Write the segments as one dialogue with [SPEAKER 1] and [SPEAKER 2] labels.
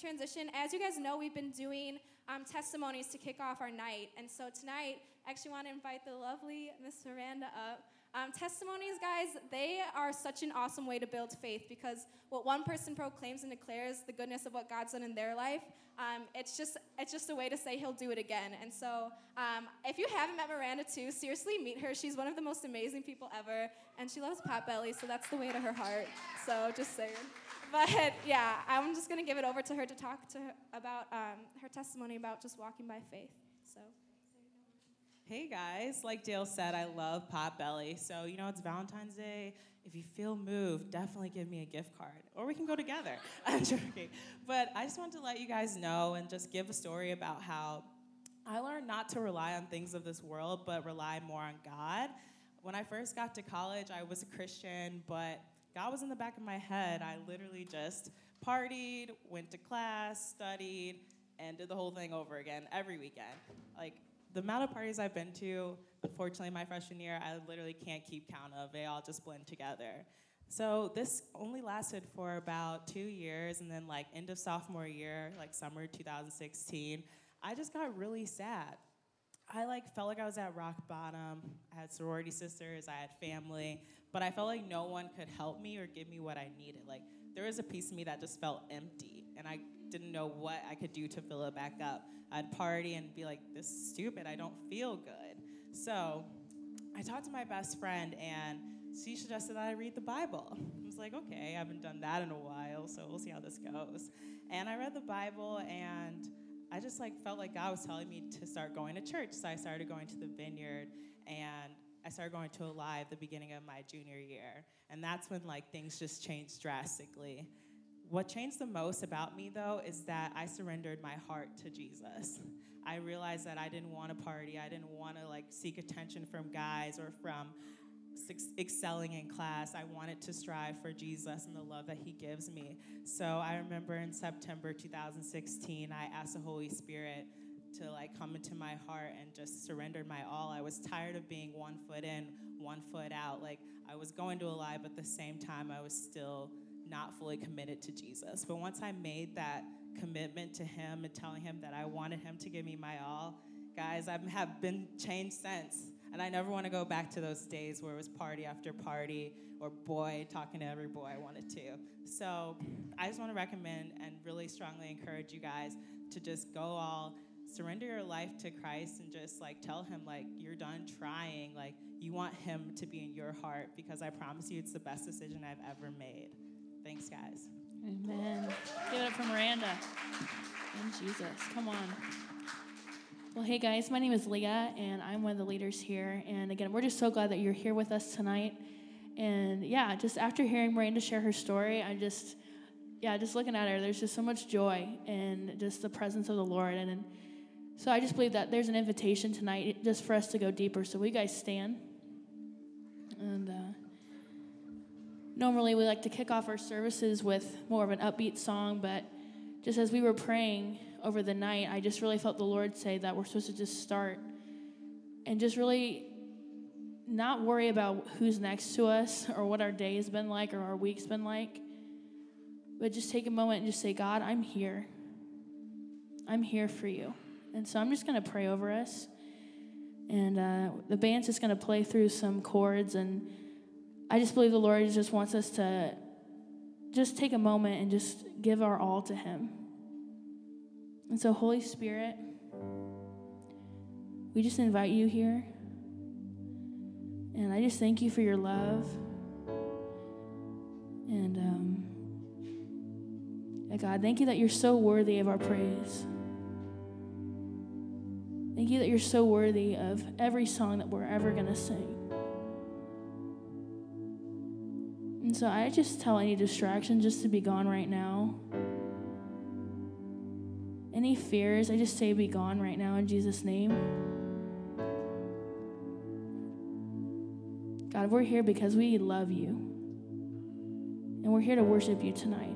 [SPEAKER 1] transition, as you guys know, we've been doing um, testimonies to kick off our night. And so tonight, I actually want to invite the lovely Miss Miranda up. Um, testimonies, guys, they are such an awesome way to build faith because what one person proclaims and declares the goodness of what God's done in their life, um, it's just it's just a way to say He'll do it again. And so, um, if you haven't met Miranda too, seriously meet her. She's one of the most amazing people ever, and she loves Potbelly, so that's the way to her heart. So just saying. But yeah, I'm just gonna give it over to her to talk to her about um, her testimony about just walking by faith. So.
[SPEAKER 2] Hey guys, like Dale said, I love Potbelly. So, you know, it's Valentine's Day. If you feel moved, definitely give me a gift card or we can go together. I'm joking. But I just wanted to let you guys know and just give a story about how I learned not to rely on things of this world, but rely more on God. When I first got to college, I was a Christian, but God was in the back of my head. I literally just partied, went to class, studied, and did the whole thing over again every weekend. Like, the amount of parties I've been to, unfortunately, my freshman year, I literally can't keep count of. They all just blend together. So this only lasted for about two years, and then like end of sophomore year, like summer 2016, I just got really sad. I like felt like I was at rock bottom. I had sorority sisters, I had family, but I felt like no one could help me or give me what I needed. Like there was a piece of me that just felt empty, and I didn't know what I could do to fill it back up. I'd party and be like, this is stupid, I don't feel good. So I talked to my best friend and she suggested that I read the Bible. I was like, okay, I haven't done that in a while, so we'll see how this goes. And I read the Bible and I just like felt like God was telling me to start going to church. So I started going to the vineyard and I started going to Alive the beginning of my junior year. And that's when like things just changed drastically. What changed the most about me, though, is that I surrendered my heart to Jesus. I realized that I didn't want to party. I didn't want to like seek attention from guys or from excelling in class. I wanted to strive for Jesus and the love that He gives me. So I remember in September 2016, I asked the Holy Spirit to like come into my heart and just surrendered my all. I was tired of being one foot in, one foot out. Like I was going to Alive, but at the same time, I was still not fully committed to Jesus. But once I made that commitment to Him and telling Him that I wanted Him to give me my all, guys, I have been changed since. And I never want to go back to those days where it was party after party or boy talking to every boy I wanted to. So I just want to recommend and really strongly encourage you guys to just go all surrender your life to Christ and just like tell him like you're done trying like you want him to be in your heart because I promise you it's the best decision I've ever made. Thanks, guys.
[SPEAKER 3] Amen. Give it up for Miranda. And Jesus. Come on. Well, hey guys, my name is Leah, and I'm one of the leaders here. And again, we're just so glad that you're here with us tonight. And yeah, just after hearing Miranda share her story, I just, yeah, just looking at her, there's just so much joy and just the presence of the Lord. And, and so I just believe that there's an invitation tonight just for us to go deeper. So we guys stand. And uh, normally we like to kick off our services with more of an upbeat song, but just as we were praying over the night, I just really felt the Lord say that we're supposed to just start and just really not worry about who's next to us or what our day has been like or our week's been like, but just take a moment and just say, God, I'm here. I'm here for you. And so I'm just going to pray over us. And uh, the band's just going to play through some chords and I just believe the Lord just wants us to just take a moment and just give our all to Him. And so, Holy Spirit, we just invite you here. And I just thank you for your love. And um, God, thank you that you're so worthy of our praise. Thank you that you're so worthy of every song that we're ever going to sing. And so I just tell any distraction just to be gone right now. Any fears, I just say be gone right now in Jesus' name. God, we're here because we love you. And we're here to worship you tonight.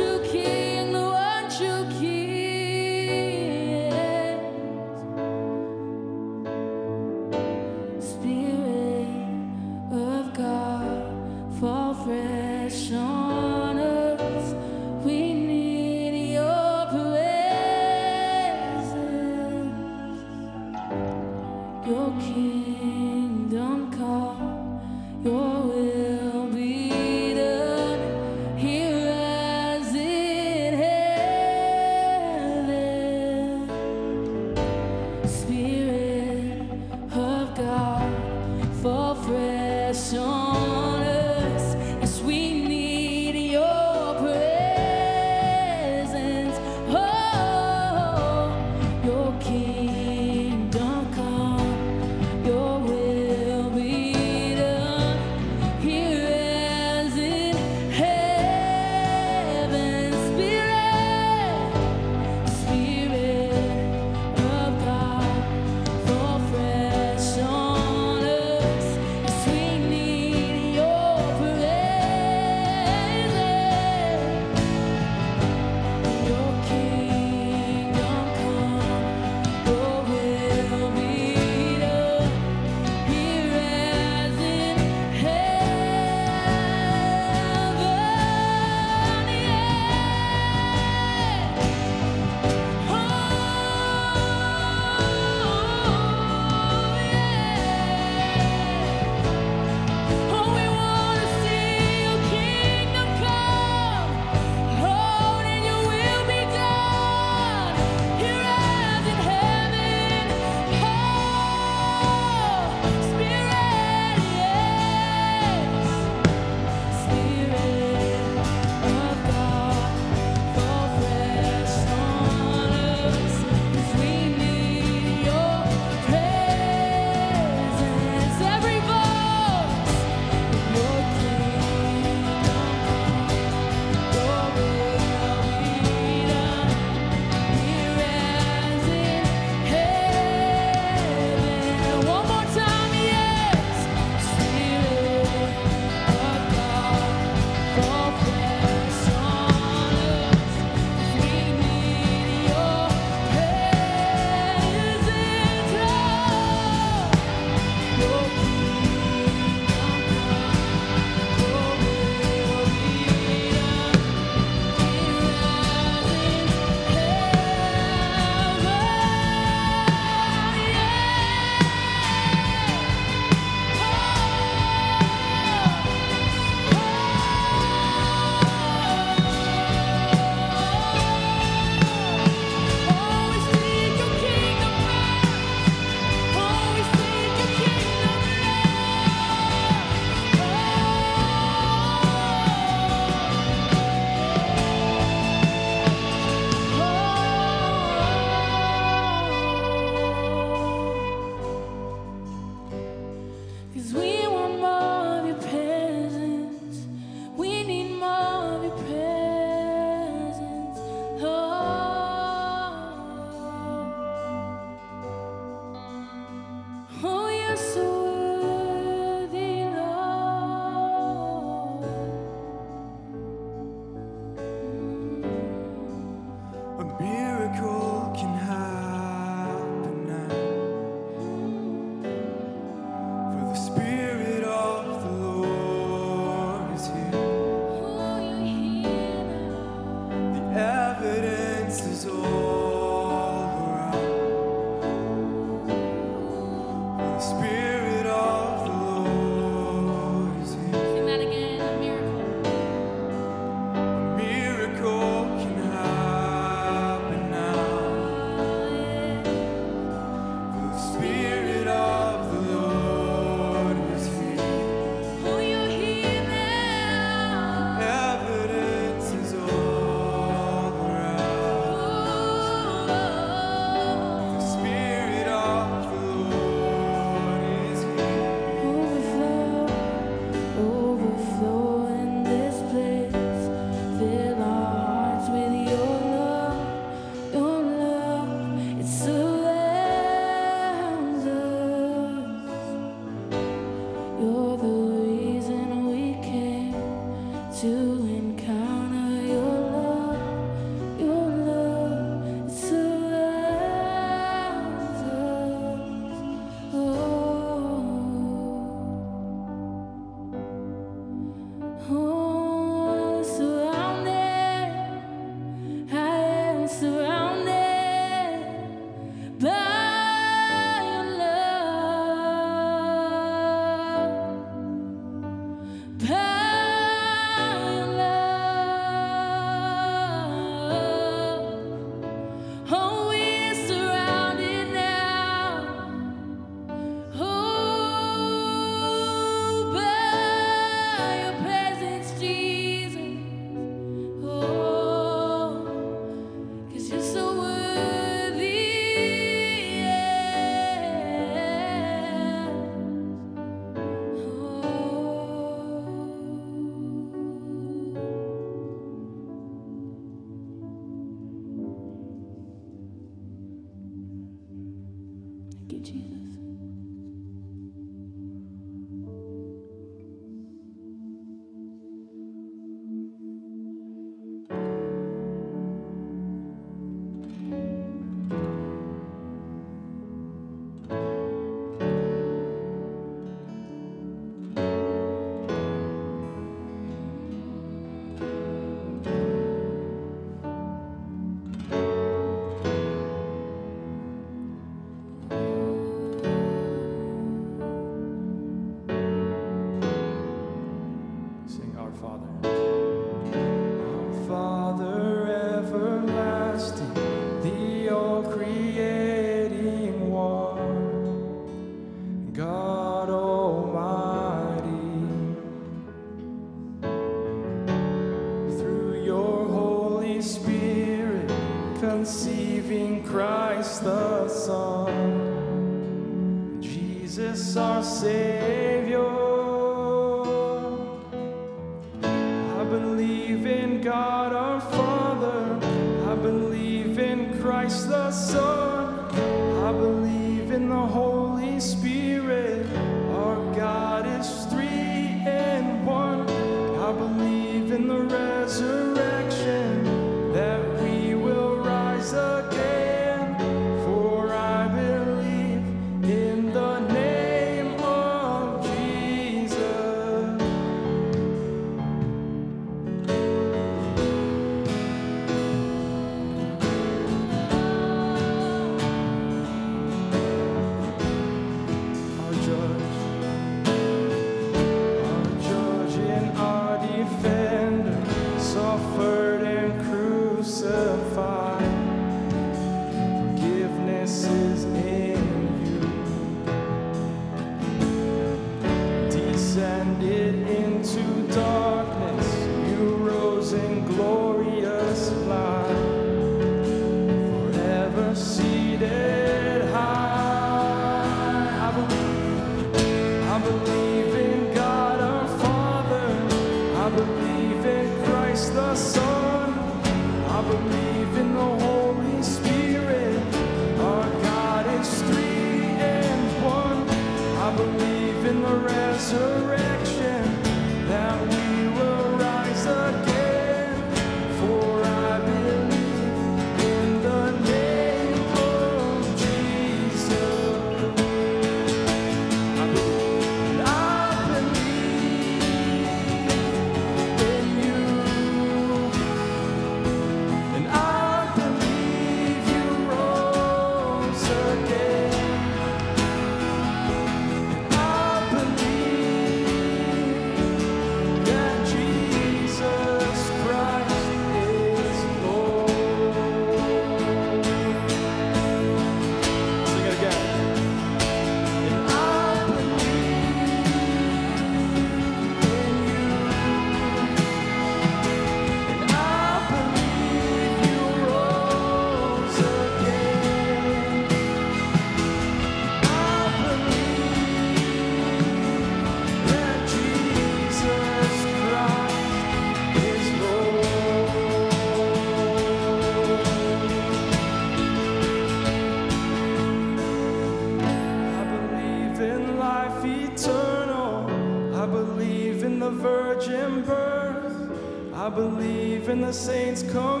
[SPEAKER 4] Saints' communion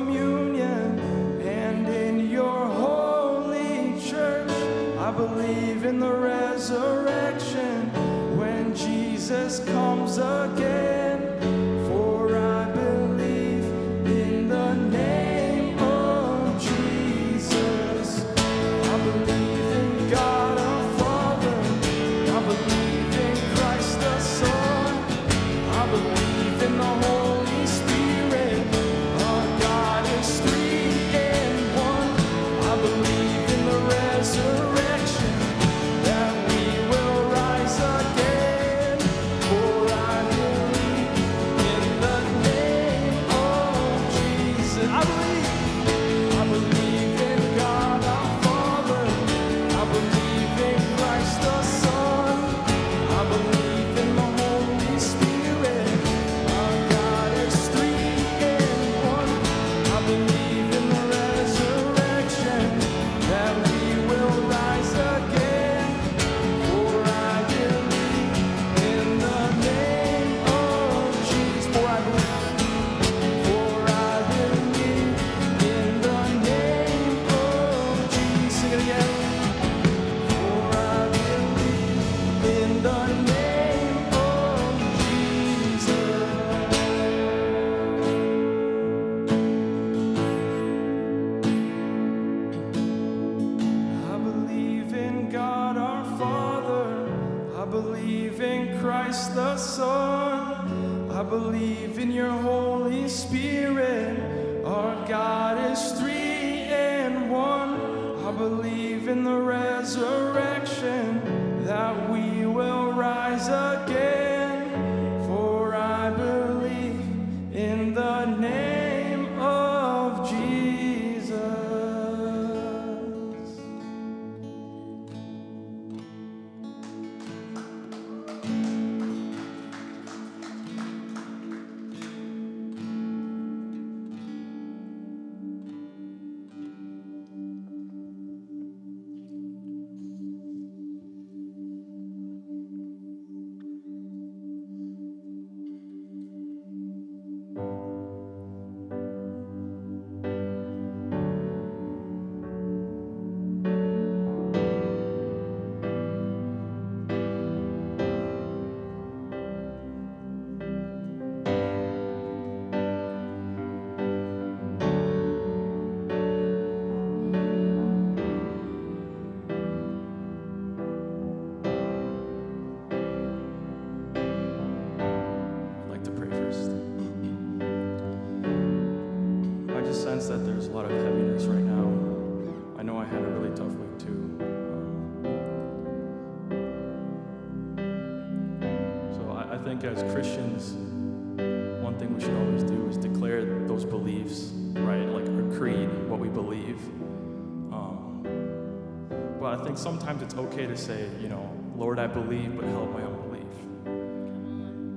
[SPEAKER 4] okay to say, you know, Lord, I believe, but help my unbelief.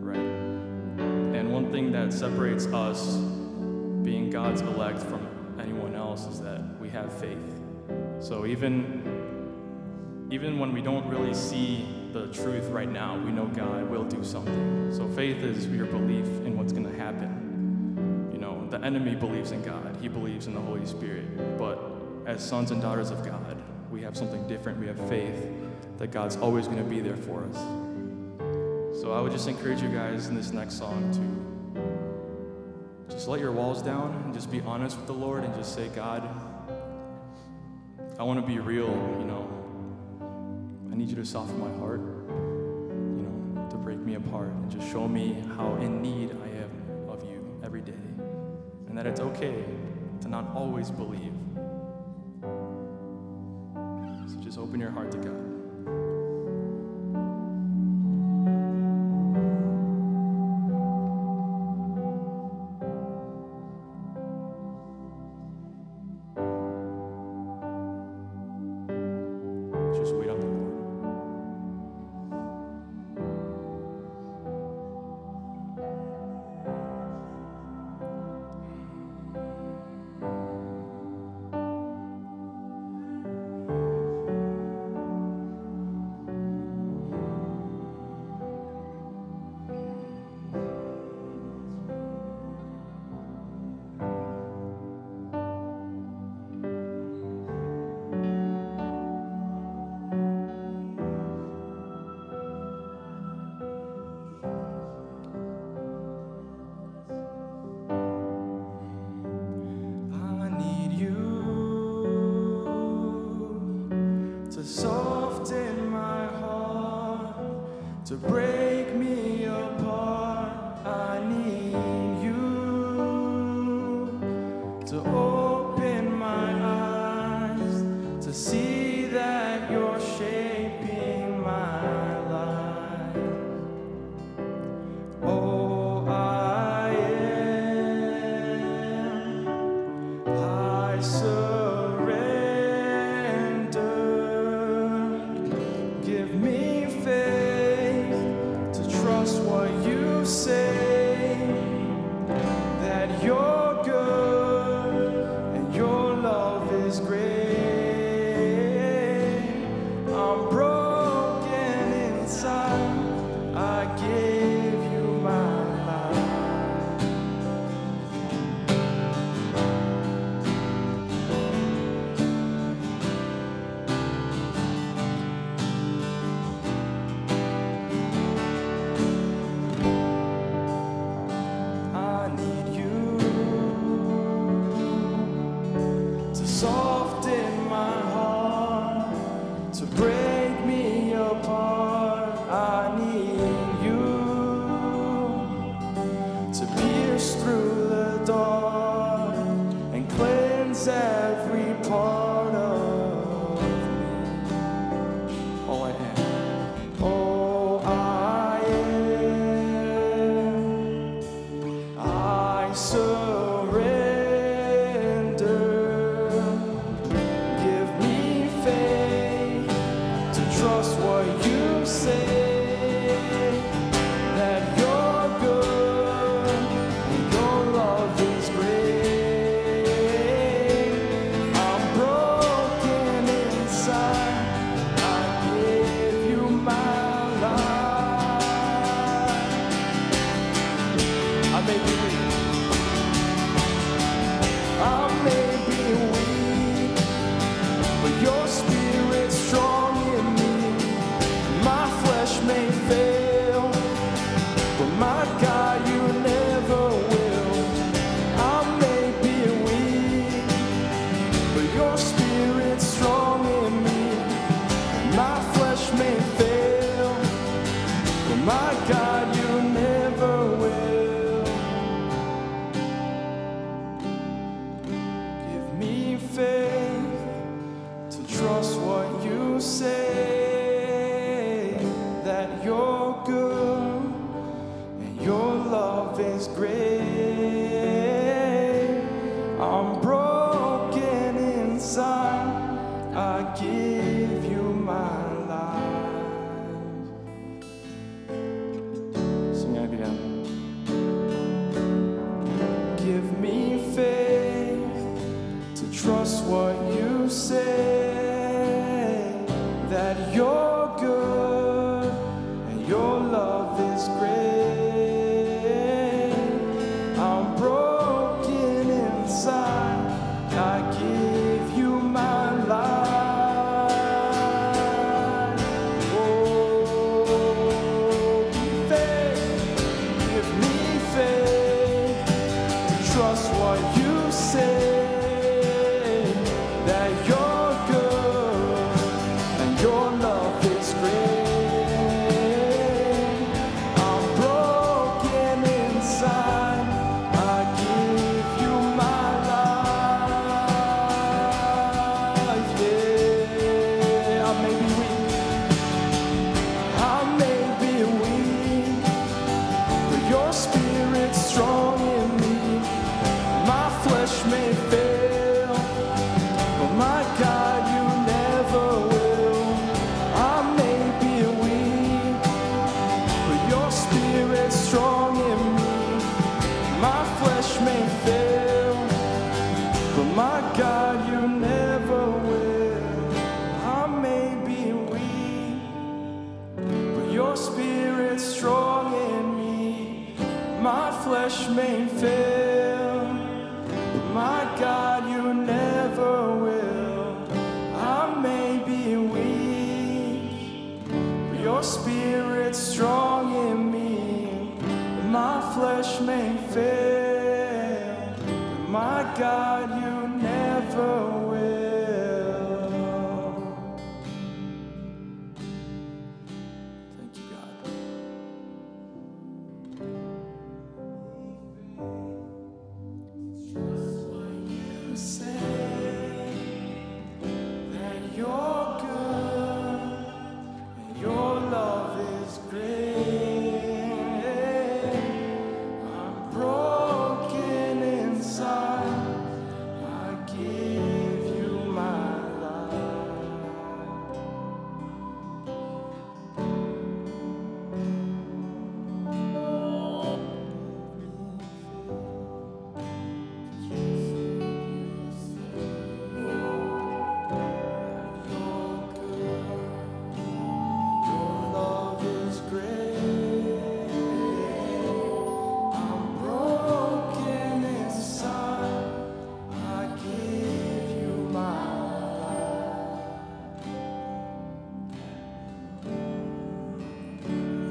[SPEAKER 4] Right? And one thing that separates us being God's elect from anyone else is that we have faith. So even even when we don't really see the truth right now, we know God will do something. So faith is your belief in what's going to happen. You know, the enemy believes in God. He believes in the Holy Spirit. But as sons and daughters of God, we have something different. We have faith that God's always going to be there for us. So I would just encourage you guys in this next song to just let your walls down and just be honest with the Lord and just say, God, I want to be real, you know. I need you to soften my heart, you know, to break me apart and just show me how in need I am of you every day. And that it's okay to not always believe. So just open your heart to God.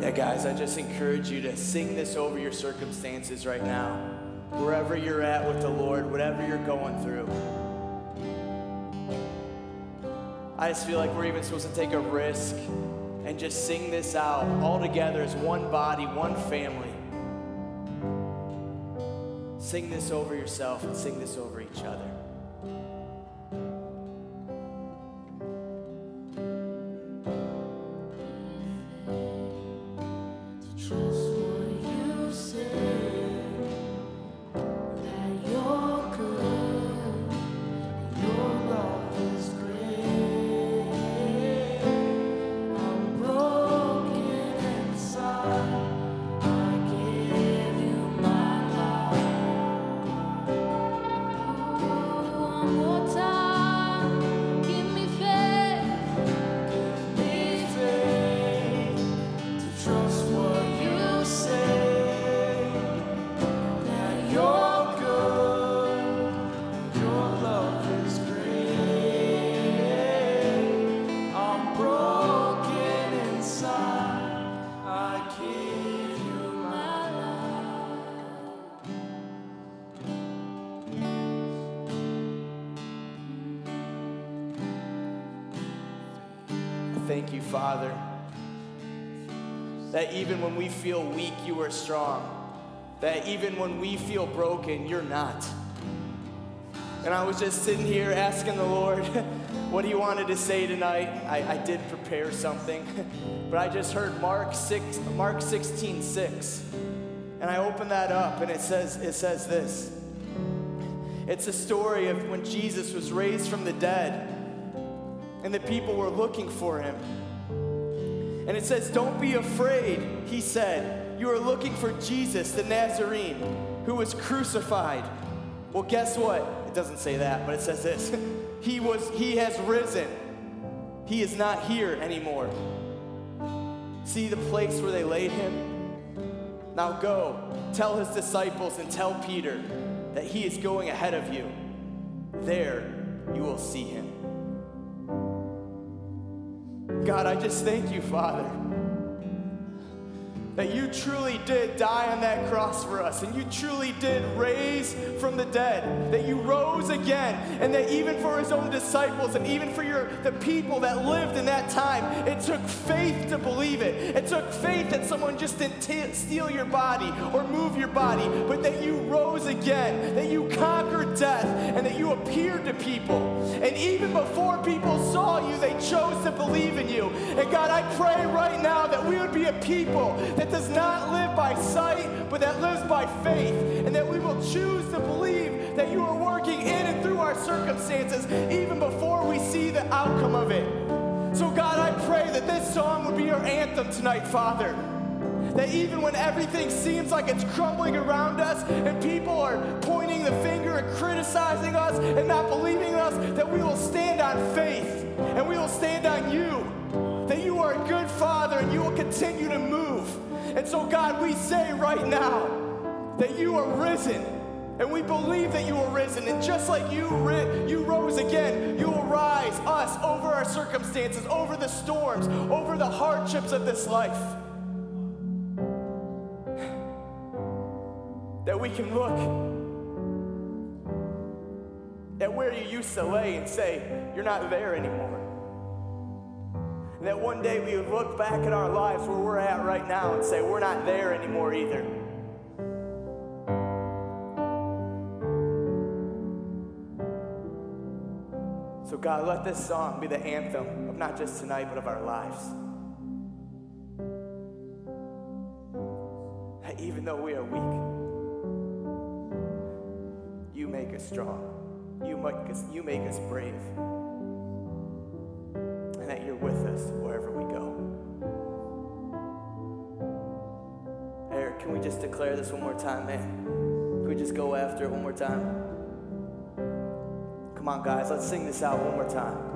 [SPEAKER 4] Yeah,
[SPEAKER 5] guys, I just encourage you to sing this over your circumstances right now, wherever you're at with the Lord, whatever you're going through. I just feel like we're even supposed to take a risk and just sing this out all together as one body, one family. Sing this over yourself and sing this over each other. even when we feel broken, you're not. And I was just sitting here asking the Lord,
[SPEAKER 6] what he wanted to say tonight. I, I did prepare something, but I just heard Mark 6, Mark 16, 6. And I opened that up and it says, it says this. It's a story of when Jesus was raised from the dead and the people were looking for him. And it says, Don't be afraid, he said. You are looking for Jesus, the Nazarene, who was crucified. Well, guess what? It doesn't say that, but it says this. He was he has risen. He is not here anymore. See the place where they laid him? Now go, tell his disciples and tell Peter that he is going ahead of you. There you will see him. God, I just thank you, Father, that you truly did die on that cross for us, and you truly did raise from the dead, that you rose again, and that even for his own disciples and even for your the people that lived in that time, it took faith to believe it. It took faith that someone just didn't t- steal your body or move your body, but that you rose again, that you conquered death, and that you appeared to people. And even before people saw you, they chose to believe in you. And God, I pray right now that we would be a people that does not live by sight, but that lives by faith. And that we will choose to believe that you are working in and through our circumstances, even before we see the outcome of it. So, God, I pray that this song would be your anthem tonight, Father. That even when everything seems like it's crumbling around us and people are pointing the finger and criticizing us and not believing us, that we will stand on faith and we will stand on you. That you are a good father and you will continue to move. And so, God, we say right now that you are risen. And we believe that you are risen. And just like you, ri- you rose again, you will rise us over our circumstances, over the storms, over the hardships of this life. That we can look at where you used to lay and say, You're not there anymore. That one day we would look back at our lives where we're at right now and say, We're not there anymore either. So, God, let this song be the anthem of not just tonight, but of our lives. That even though we are weak, you make us strong. You make us, you make us brave. With us wherever we go. Eric, can we just declare this one more time, man? Can we just go after it one more time? Come on, guys, let's sing this out one more time.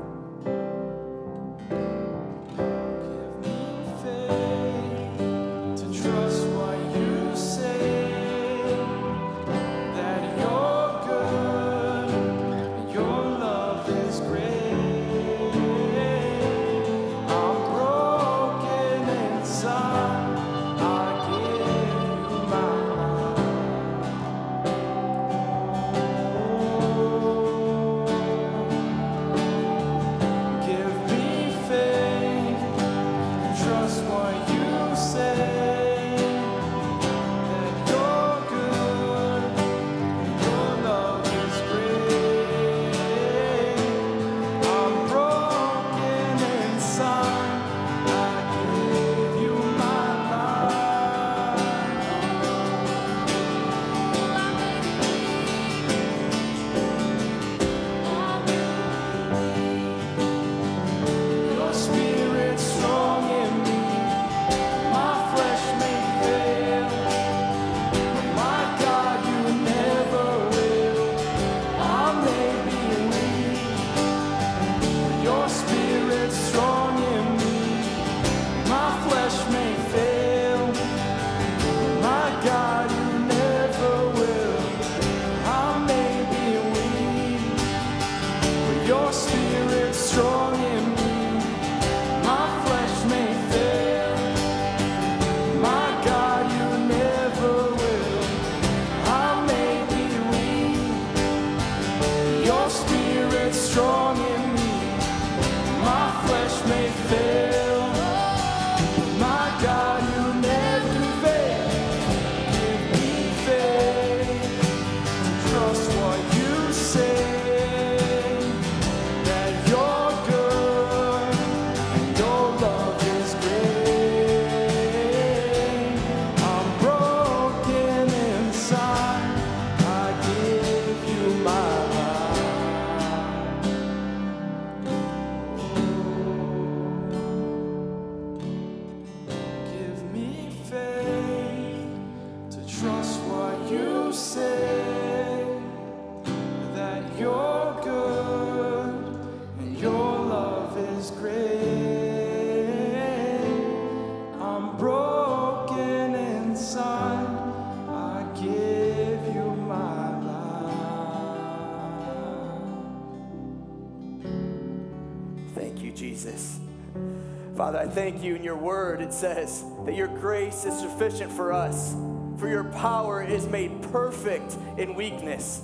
[SPEAKER 6] Says that your grace is sufficient for us, for your power is made perfect in weakness.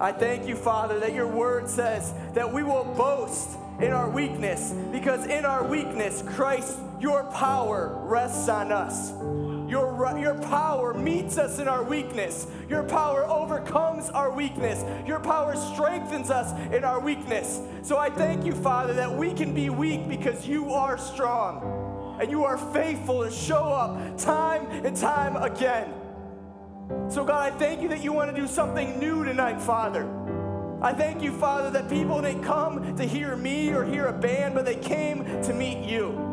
[SPEAKER 6] I thank you, Father, that your word says that we will boast in our weakness because in our weakness, Christ, your power rests on us. Your, your power meets us in our weakness. Your power overcomes our weakness. Your power strengthens us in our weakness. So I thank you, Father, that we can be weak because you are strong and you are faithful to show up time and time again. So, God, I thank you that you want to do something new tonight, Father. I thank you, Father, that people didn't come to hear me or hear a band, but they came to meet you.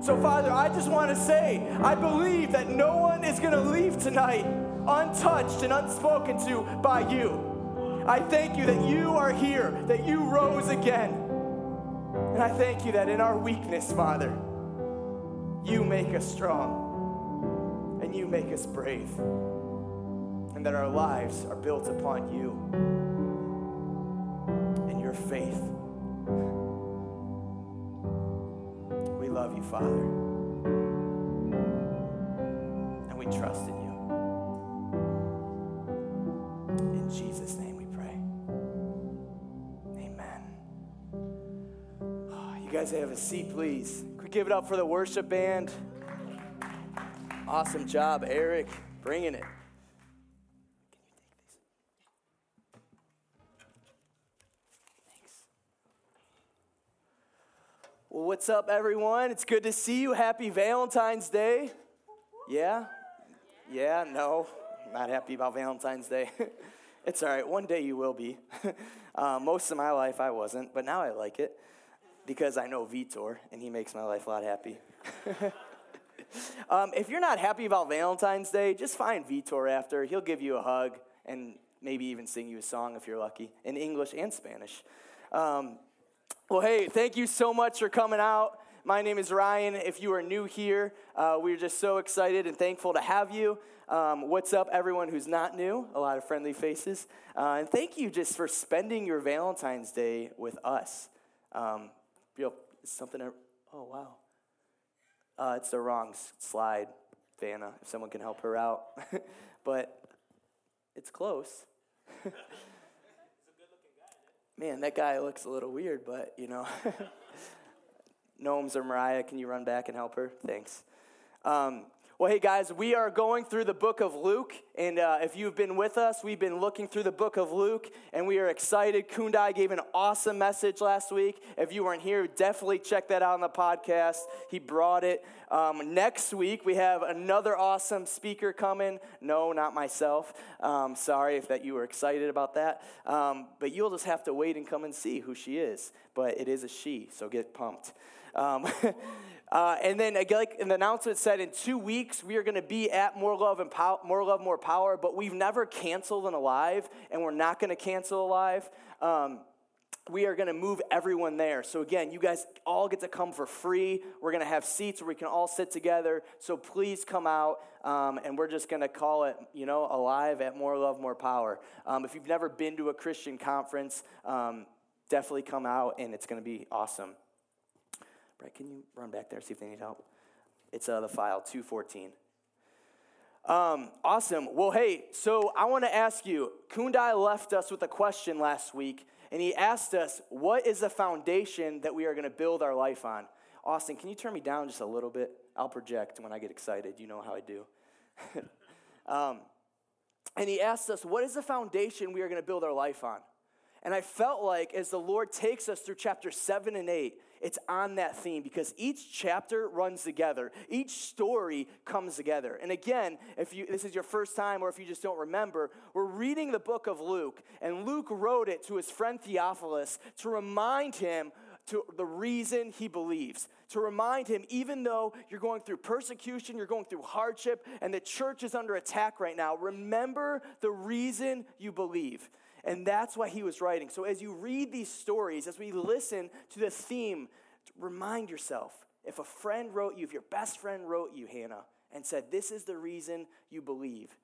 [SPEAKER 6] So, Father, I just want to say, I believe that no one is going to leave tonight untouched and unspoken to by you. I thank you that you are here, that you rose again. And I thank you that in our weakness, Father, you make us strong and you make us brave and that our lives are built upon you and your faith. We love you, Father, and we trust in you. In Jesus' name we pray. Amen. Oh, you guys have a seat, please. Give it up for the worship band? Awesome job, Eric, bringing it. Thanks. Well, what's up, everyone? It's good to see you. Happy Valentine's Day. Yeah? Yeah, no, not happy about Valentine's Day. it's all right. One day you will be. uh, most of my life I wasn't, but now I like it because I know Vitor and he makes my life a lot happy. um, if you're not happy about Valentine's Day, just find Vitor after. He'll give you a hug and maybe even sing you a song if you're lucky in English and Spanish. Um, well, hey, thank you so much for coming out. My name is Ryan. If you are new here, uh, we're just so excited and thankful to have you. Um, what's up, everyone who's not new? A lot of friendly faces. Uh, and thank you just for spending your Valentine's Day with us. Um, it's something, I- oh, wow. Uh, it's the wrong slide, Vanna, if someone can help her out. but it's close. Man, that guy looks a little weird, but you know. Gnomes or Mariah, can you run back and help her? Thanks. Um, well, hey guys, we are going through the book of Luke, and uh, if you've been with us, we've been looking through the book of Luke, and we are excited. Kundai gave an awesome message last week. If you weren't here, definitely check that out on the podcast. He brought it. Um, next week, we have another awesome speaker coming. No, not myself. Um, sorry if that you were excited about that, um, but you'll just have to wait and come and see who she is. But it is a she, so get pumped. Uh, and then, like the announcement said, in two weeks we are going to be at More Love and Pow- More Love, More Power. But we've never canceled an alive, and we're not going to cancel alive. Um, we are going to move everyone there. So again, you guys all get to come for free. We're going to have seats where we can all sit together. So please come out, um, and we're just going to call it, you know, alive at More Love, More Power. Um, if you've never been to a Christian conference, um, definitely come out, and it's going to be awesome. Brett, can you run back there see if they need help? It's uh, the file 214. Um, awesome. Well, hey, so I want to ask you. Kundai left us with a question last week, and he asked us, "What is the foundation that we are going to build our life on?" Austin, can you turn me down just a little bit? I'll project when I get excited. You know how I do. um, and he asked us, "What is the foundation we are going to build our life on?" And I felt like as the Lord takes us through chapter seven and eight, it's on that theme because each chapter runs together. Each story comes together. And again, if you this is your first time or if you just don't remember, we're reading the book of Luke, and Luke wrote it to his friend Theophilus to remind him to the reason he believes, to remind him, even though you're going through persecution, you're going through hardship, and the church is under attack right now, remember the reason you believe. And that's why he was writing. So as you read these stories, as we listen to the theme, remind yourself if a friend wrote you, if your best friend wrote you, Hannah, and said, This is the reason you believe,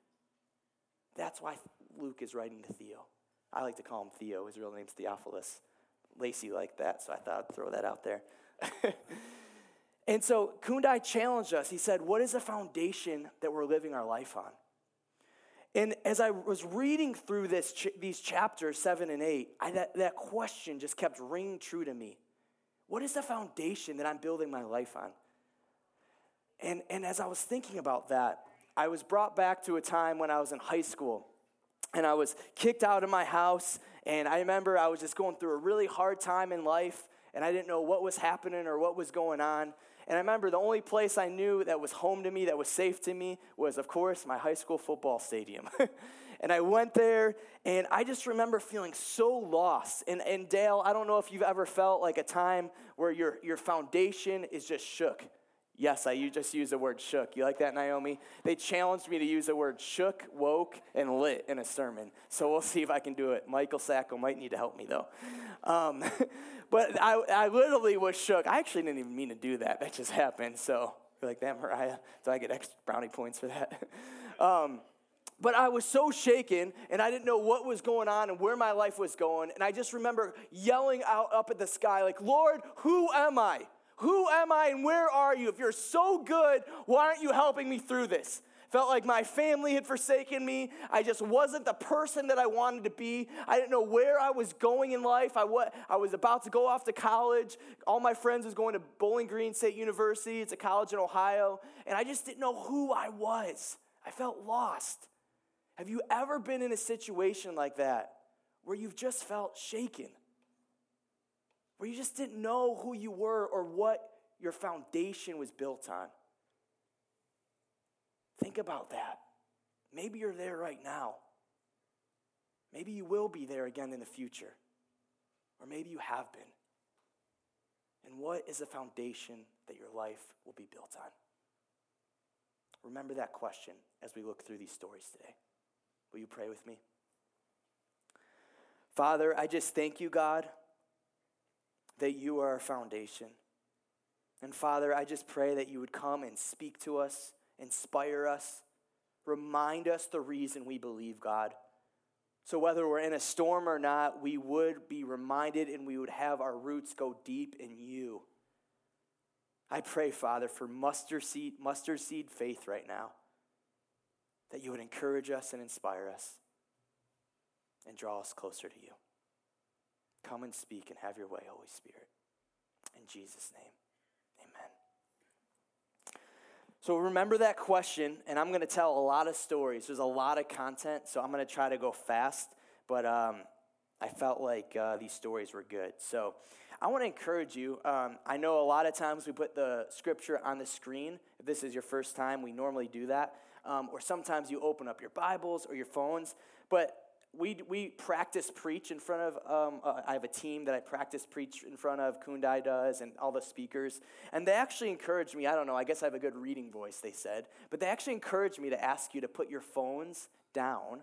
[SPEAKER 6] that's why Luke is writing to Theo. I like to call him Theo. His real name's Theophilus. Lacey liked that, so I thought I'd throw that out there. and so Kundai challenged us. He said, What is the foundation that we're living our life on? And as I was reading through this, these chapters, seven and eight, I, that, that question just kept ringing true to me. What is the foundation that I'm building my life on? And, and as I was thinking about that, I was brought back to a time when I was in high school and I was kicked out of my house. And I remember I was just going through a really hard time in life, and I didn't know what was happening or what was going on. And I remember the only place I knew that was home to me, that was safe to me, was, of course, my high school football stadium. and I went there, and I just remember feeling so lost. And, and Dale, I don't know if you've ever felt like a time where your, your foundation is just shook. Yes, I just used the word shook. You like that, Naomi? They challenged me to use the word shook, woke, and lit in a sermon. So we'll see if I can do it. Michael Sacco might need to help me, though. Um, but I, I literally was shook. I actually didn't even mean to do that. That just happened. So you're like that, Mariah? Do I get extra brownie points for that? um, but I was so shaken and I didn't know what was going on and where my life was going. And I just remember yelling out up at the sky, like, Lord, who am I? Who am I and where are you? If you're so good, why aren't you helping me through this? Felt like my family had forsaken me. I just wasn't the person that I wanted to be. I didn't know where I was going in life. I, was about to go off to college. All my friends was going to Bowling Green State University. It's a college in Ohio. And I just didn't know who I was. I felt lost. Have you ever been in a situation like that where you've just felt shaken? Where you just didn't know who you were or what your foundation was built on. Think about that. Maybe you're there right now. Maybe you will be there again in the future. Or maybe you have been. And what is the foundation that your life will be built on? Remember that question as we look through these stories today. Will you pray with me? Father, I just thank you, God that you are our foundation. And Father, I just pray that you would come and speak to us, inspire us, remind us the reason we believe, God. So whether we're in a storm or not, we would be reminded and we would have our roots go deep in you. I pray, Father, for mustard seed, mustard seed faith right now, that you would encourage us and inspire us and draw us closer to you. Come and speak and have your way, Holy Spirit. In Jesus' name, amen. So remember that question, and I'm going to tell a lot of stories. There's a lot of content, so I'm going to try to go fast, but um, I felt like uh, these stories were good. So I want to encourage you. Um, I know a lot of times we put the scripture on the screen. If this is your first time, we normally do that. Um, or sometimes you open up your Bibles or your phones. But we, we practice preach in front of, um, uh, I have a team that I practice preach in front of, Kundai does, and all the speakers. And they actually encouraged me, I don't know, I guess I have a good reading voice, they said, but they actually encouraged me to ask you to put your phones down.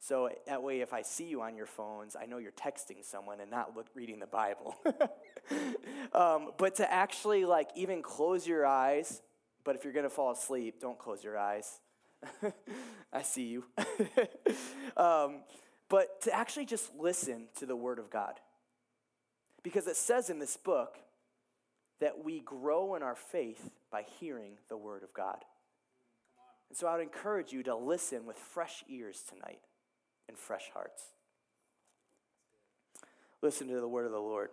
[SPEAKER 6] So that way, if I see you on your phones, I know you're texting someone and not look, reading the Bible. um, but to actually, like, even close your eyes, but if you're gonna fall asleep, don't close your eyes. I see you. um, but to actually just listen to the Word of God. Because it says in this book that we grow in our faith by hearing the Word of God. And so I would encourage you to listen with fresh ears tonight and fresh hearts. Listen to the Word of the Lord.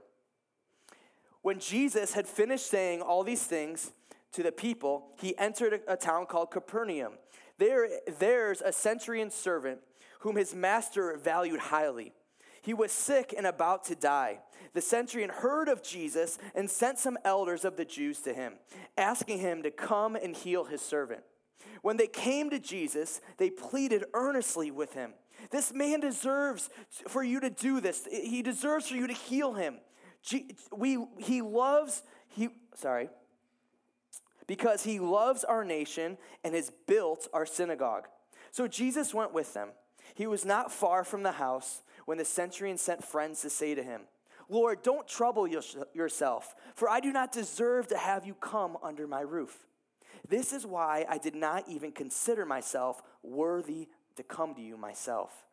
[SPEAKER 6] When Jesus had finished saying all these things to the people, he entered a town called Capernaum there, there's a centurion servant whom his master valued highly. He was sick and about to die. The centurion heard of Jesus and sent some elders of the Jews to him, asking him to come and heal his servant. When they came to Jesus, they pleaded earnestly with him. This man deserves for you to do this. He deserves for you to heal him. We, he loves, he, sorry, because he loves our nation and has built our synagogue. So Jesus went with them. He was not far from the house when the centurion sent friends to say to him, Lord, don't trouble yourself, for I do not deserve to have you come under my roof. This is why I did not even consider myself worthy to come to you myself.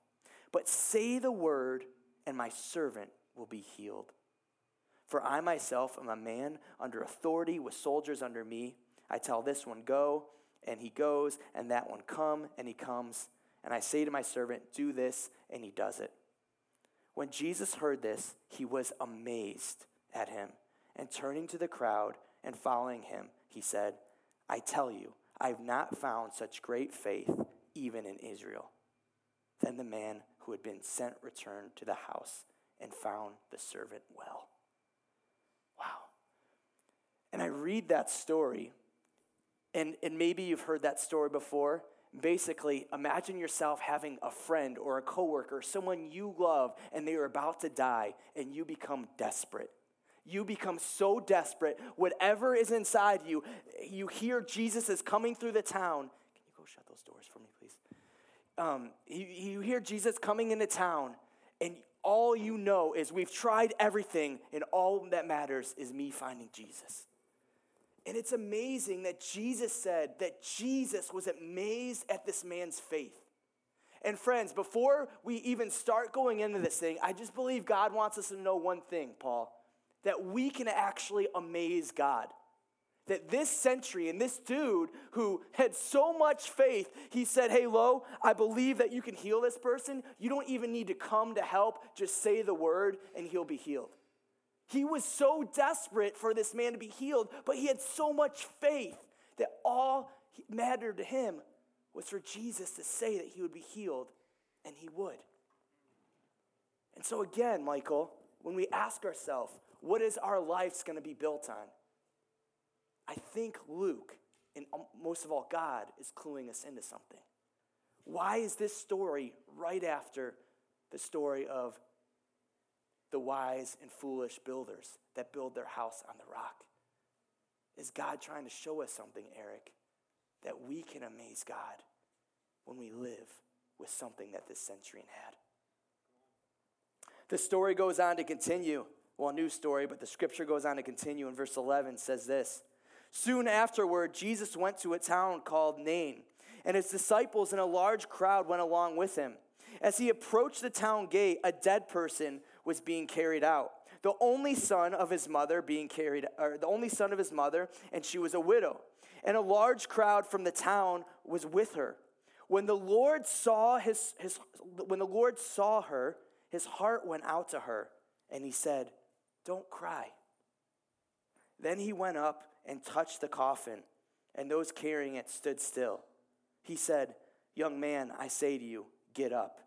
[SPEAKER 6] But say the word, and my servant will be healed. For I myself am a man under authority with soldiers under me. I tell this one, go, and he goes, and that one, come, and he comes. And I say to my servant, do this, and he does it. When Jesus heard this, he was amazed at him. And turning to the crowd and following him, he said, I tell you, I have not found such great faith even in Israel. Then the man who had been sent returned to the house and found the servant well. Wow. And I read that story, and, and maybe you've heard that story before. Basically, imagine yourself having a friend or a coworker, someone you love, and they are about to die, and you become desperate. You become so desperate, whatever is inside you, you hear Jesus is coming through the town. Can you go shut those doors for me, please? Um, you, you hear Jesus coming into town, and all you know is we've tried everything, and all that matters is me finding Jesus. And it's amazing that Jesus said that Jesus was amazed at this man's faith. And friends, before we even start going into this thing, I just believe God wants us to know one thing, Paul, that we can actually amaze God that this centurion this dude who had so much faith, he said, Hey, Lo, I believe that you can heal this person. You don't even need to come to help, just say the word and he'll be healed. He was so desperate for this man to be healed, but he had so much faith that all mattered to him was for Jesus to say that he would be healed, and he would. And so, again, Michael, when we ask ourselves, what is our life going to be built on? I think Luke, and um, most of all, God, is cluing us into something. Why is this story right after the story of the wise and foolish builders that build their house on the rock? Is God trying to show us something, Eric, that we can amaze God when we live with something that this centurion had? The story goes on to continue. Well, new story, but the scripture goes on to continue in verse 11 says this Soon afterward, Jesus went to a town called Nain, and his disciples and a large crowd went along with him. As he approached the town gate, a dead person was being carried out. The only son of his mother being carried, or the only son of his mother, and she was a widow. And a large crowd from the town was with her. When the Lord saw his, his when the Lord saw her, his heart went out to her, and he said, Don't cry. Then he went up and touched the coffin, and those carrying it stood still. He said, Young man, I say to you, get up.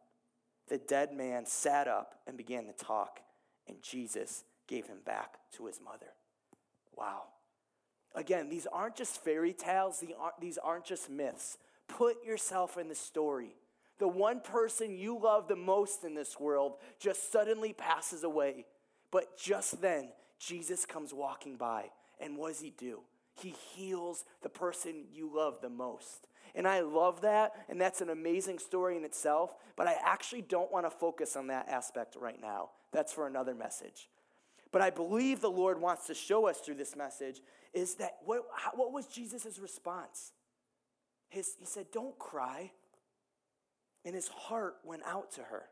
[SPEAKER 6] The dead man sat up and began to talk, and Jesus gave him back to his mother. Wow. Again, these aren't just fairy tales, these aren't just myths. Put yourself in the story. The one person you love the most in this world just suddenly passes away. But just then, Jesus comes walking by and what does he do? He heals the person you love the most. And I love that, and that's an amazing story in itself, but I actually don't want to focus on that aspect right now. That's for another message. But I believe the Lord wants to show us through this message is that what, how, what was Jesus' response? His, he said, Don't cry. And his heart went out to her.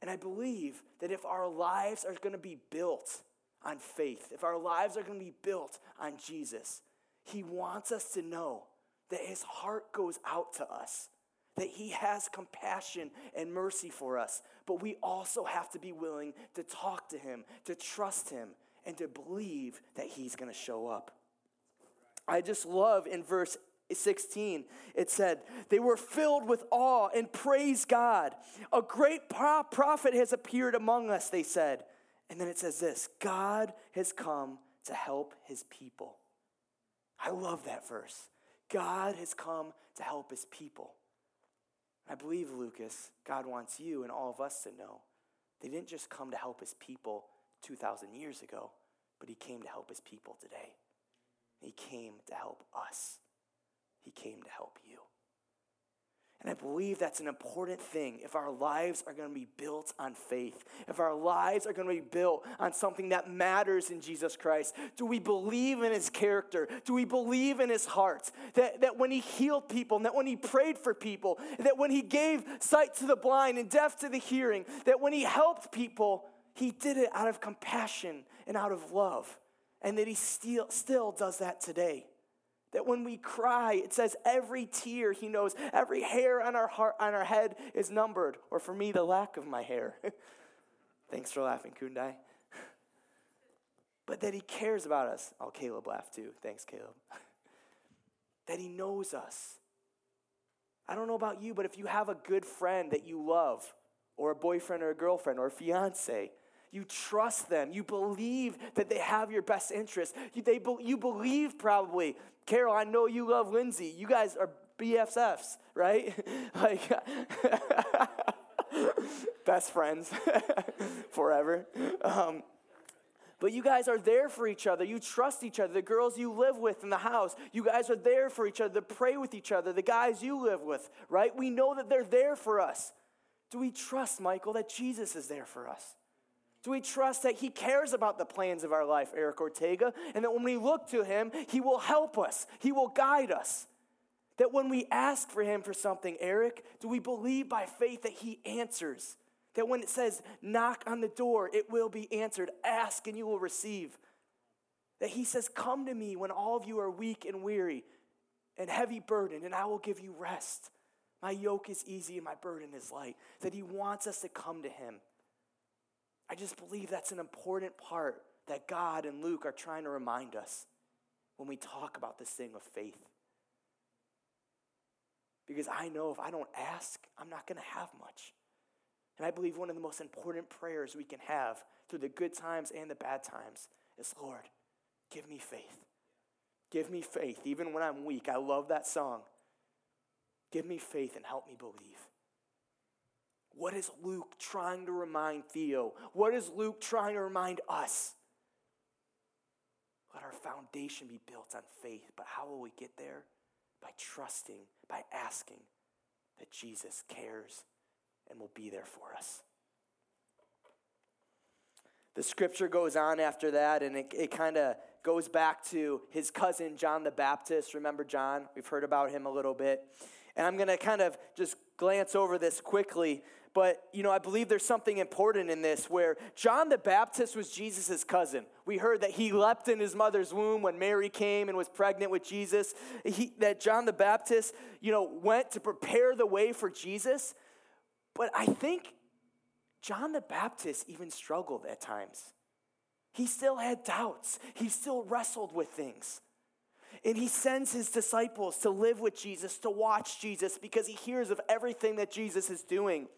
[SPEAKER 6] And I believe that if our lives are going to be built on faith, if our lives are going to be built on Jesus, He wants us to know that His heart goes out to us, that He has compassion and mercy for us. But we also have to be willing to talk to Him, to trust Him, and to believe that He's going to show up. I just love in verse 16, it said, They were filled with awe and praised God. A great prophet has appeared among us, they said. And then it says this God has come to help his people. I love that verse. God has come to help his people. I believe, Lucas, God wants you and all of us to know they didn't just come to help his people 2,000 years ago, but he came to help his people today. He came to help us. He came to help you. And I believe that's an important thing if our lives are going to be built on faith, if our lives are going to be built on something that matters in Jesus Christ. Do we believe in his character? Do we believe in his heart? That, that when he healed people, and that when he prayed for people, that when he gave sight to the blind and deaf to the hearing, that when he helped people, he did it out of compassion and out of love, and that he still, still does that today. That when we cry, it says every tear he knows, every hair on our heart on our head is numbered, or for me, the lack of my hair. Thanks for laughing, Kundai. but that he cares about us. Oh, Caleb laughed too. Thanks, Caleb. that he knows us. I don't know about you, but if you have a good friend that you love, or a boyfriend or a girlfriend or a fiance, you trust them. You believe that they have your best interest. You, they, you believe probably, Carol, I know you love Lindsay. You guys are BFFs, right? like, best friends forever. Um, but you guys are there for each other. You trust each other. The girls you live with in the house, you guys are there for each other to pray with each other. The guys you live with, right? We know that they're there for us. Do we trust, Michael, that Jesus is there for us? Do we trust that He cares about the plans of our life, Eric Ortega, and that when we look to Him, He will help us, He will guide us? That when we ask for Him for something, Eric, do we believe by faith that He answers? That when it says, knock on the door, it will be answered. Ask and you will receive. That He says, come to me when all of you are weak and weary and heavy burdened, and I will give you rest. My yoke is easy and my burden is light. That He wants us to come to Him. I just believe that's an important part that God and Luke are trying to remind us when we talk about this thing of faith. Because I know if I don't ask, I'm not going to have much. And I believe one of the most important prayers we can have through the good times and the bad times is Lord, give me faith. Give me faith, even when I'm weak. I love that song. Give me faith and help me believe. What is Luke trying to remind Theo? What is Luke trying to remind us? Let our foundation be built on faith. But how will we get there? By trusting, by asking that Jesus cares and will be there for us. The scripture goes on after that, and it, it kind of goes back to his cousin, John the Baptist. Remember John? We've heard about him a little bit. And I'm going to kind of just glance over this quickly. But, you know, I believe there's something important in this where John the Baptist was Jesus' cousin. We heard that he leapt in his mother's womb when Mary came and was pregnant with Jesus. He, that John the Baptist, you know, went to prepare the way for Jesus. But I think John the Baptist even struggled at times. He still had doubts, he still wrestled with things. And he sends his disciples to live with Jesus, to watch Jesus, because he hears of everything that Jesus is doing.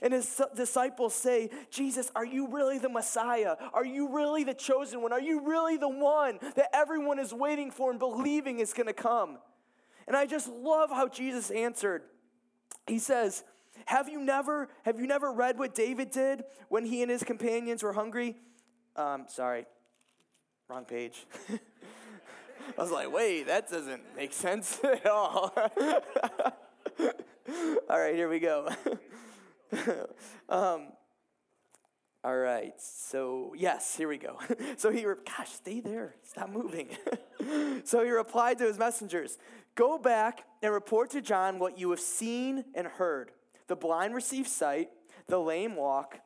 [SPEAKER 6] And his disciples say, Jesus, are you really the Messiah? Are you really the chosen one? Are you really the one that everyone is waiting for and believing is going to come? And I just love how Jesus answered. He says, have you never have you never read what David did when he and his companions were hungry? Um, sorry, wrong page. I was like, wait, that doesn't make sense at all. all right, here we go. um, all right, so yes, here we go. so he, re- gosh, stay there, stop moving. so he replied to his messengers Go back and report to John what you have seen and heard. The blind receive sight, the lame walk,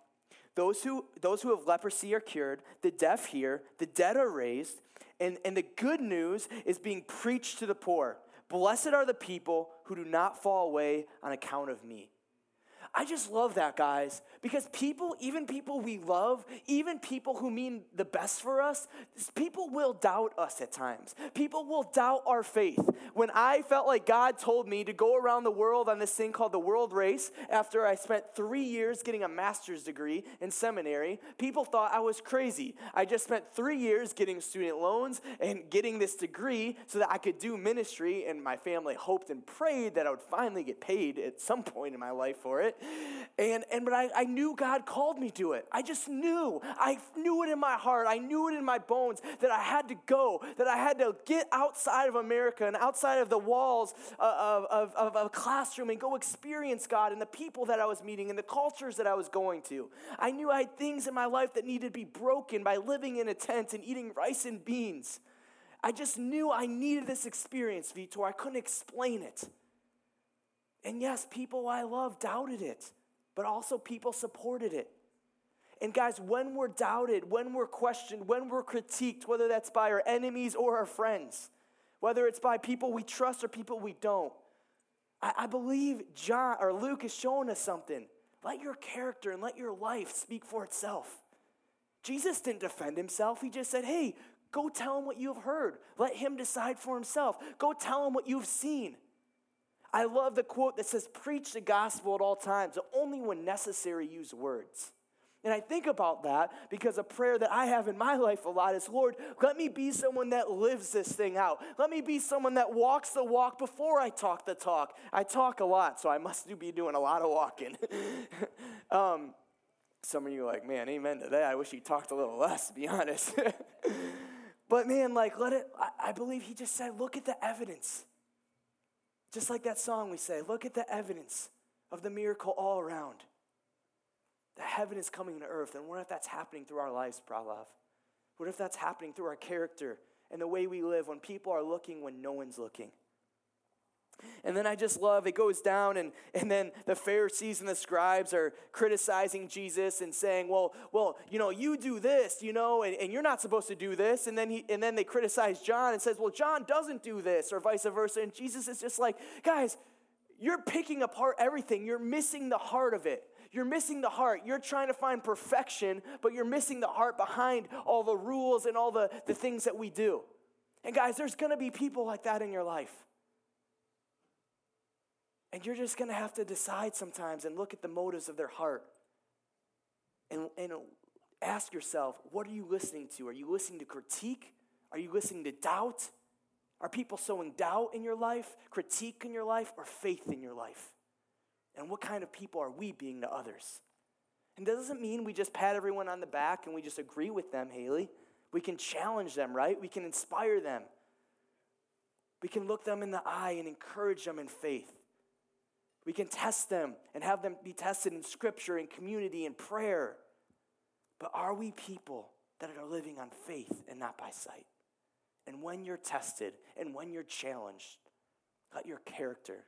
[SPEAKER 6] those who, those who have leprosy are cured, the deaf hear, the dead are raised, and, and the good news is being preached to the poor. Blessed are the people who do not fall away on account of me. I just love that, guys, because people, even people we love, even people who mean the best for us, people will doubt us at times. People will doubt our faith. When I felt like God told me to go around the world on this thing called the world race after I spent three years getting a master's degree in seminary, people thought I was crazy. I just spent three years getting student loans and getting this degree so that I could do ministry, and my family hoped and prayed that I would finally get paid at some point in my life for it. and, and but I, I knew God called me to it. I just knew. I knew it in my heart. I knew it in my bones that I had to go, that I had to get outside of America and outside of the walls of, of, of, of a classroom and go experience God and the people that I was meeting and the cultures that I was going to. I knew I had things in my life that needed to be broken by living in a tent and eating rice and beans. I just knew I needed this experience, Vitor. I couldn't explain it. And yes, people I love doubted it, but also people supported it. And guys, when we're doubted, when we're questioned, when we're critiqued, whether that's by our enemies or our friends, whether it's by people we trust or people we don't, I, I believe John or Luke is showing us something. Let your character and let your life speak for itself. Jesus didn't defend himself. He just said, hey, go tell him what you have heard. Let him decide for himself. Go tell him what you've seen. I love the quote that says, Preach the gospel at all times, only when necessary use words. And I think about that because a prayer that I have in my life a lot is Lord, let me be someone that lives this thing out. Let me be someone that walks the walk before I talk the talk. I talk a lot, so I must be doing a lot of walking. um, some of you are like, man, amen to that. I wish he talked a little less, to be honest. but man, like, let it, I, I believe he just said, look at the evidence. Just like that song we say, look at the evidence of the miracle all around. The heaven is coming to earth. And what if that's happening through our lives, Pralav? What if that's happening through our character and the way we live when people are looking when no one's looking? And then I just love it goes down, and, and then the Pharisees and the scribes are criticizing Jesus and saying, Well, well, you know, you do this, you know, and, and you're not supposed to do this. And then he and then they criticize John and says, Well, John doesn't do this, or vice versa. And Jesus is just like, guys, you're picking apart everything. You're missing the heart of it. You're missing the heart. You're trying to find perfection, but you're missing the heart behind all the rules and all the, the things that we do. And guys, there's gonna be people like that in your life. And you're just going to have to decide sometimes and look at the motives of their heart and, and ask yourself what are you listening to? Are you listening to critique? Are you listening to doubt? Are people sowing doubt in your life, critique in your life, or faith in your life? And what kind of people are we being to others? And that doesn't mean we just pat everyone on the back and we just agree with them, Haley. We can challenge them, right? We can inspire them. We can look them in the eye and encourage them in faith. We can test them and have them be tested in scripture and community and prayer. But are we people that are living on faith and not by sight? And when you're tested and when you're challenged, let your character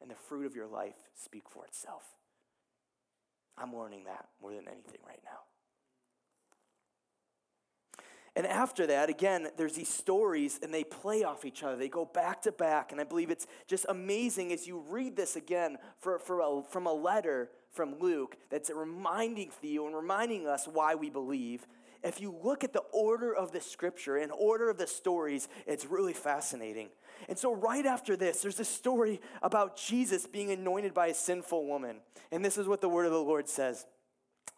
[SPEAKER 6] and the fruit of your life speak for itself. I'm learning that more than anything right now. And after that, again, there's these stories and they play off each other. They go back to back. And I believe it's just amazing as you read this again for, for a, from a letter from Luke that's reminding Theo and reminding us why we believe. If you look at the order of the scripture and order of the stories, it's really fascinating. And so, right after this, there's a story about Jesus being anointed by a sinful woman. And this is what the word of the Lord says.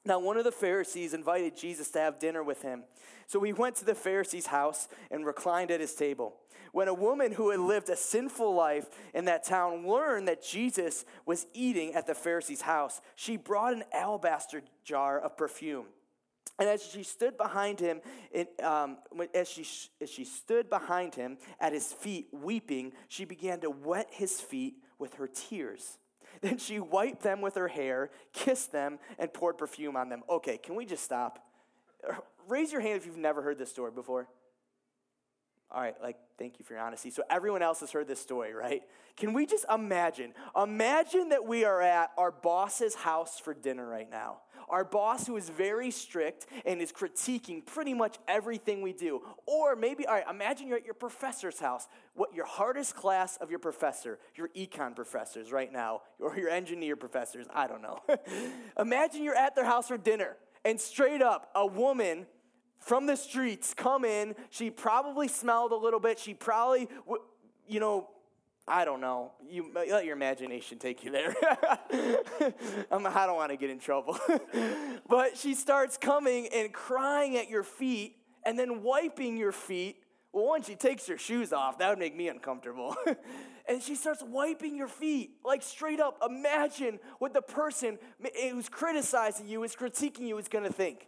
[SPEAKER 6] Now, one of the Pharisees invited Jesus to have dinner with him. So he went to the Pharisee's house and reclined at his table. When a woman who had lived a sinful life in that town learned that Jesus was eating at the Pharisee's house, she brought an alabaster jar of perfume. And as she stood behind him, it, um, as, she, as she stood behind him at his feet weeping, she began to wet his feet with her tears. Then she wiped them with her hair, kissed them, and poured perfume on them. Okay, can we just stop? raise your hand if you've never heard this story before. All right, like, thank you for your honesty. So, everyone else has heard this story, right? Can we just imagine? Imagine that we are at our boss's house for dinner right now. Our boss, who is very strict and is critiquing pretty much everything we do. Or maybe, all right, imagine you're at your professor's house. What your hardest class of your professor, your econ professors right now, or your engineer professors, I don't know. imagine you're at their house for dinner and straight up, a woman from the streets come in. She probably smelled a little bit. She probably, you know, I don't know. You let your imagination take you there. I'm, I don't want to get in trouble. but she starts coming and crying at your feet and then wiping your feet Well, one, she takes her shoes off. That would make me uncomfortable. and she starts wiping your feet. Like, straight up, imagine what the person eh, who's criticizing you, is critiquing you, is going to think.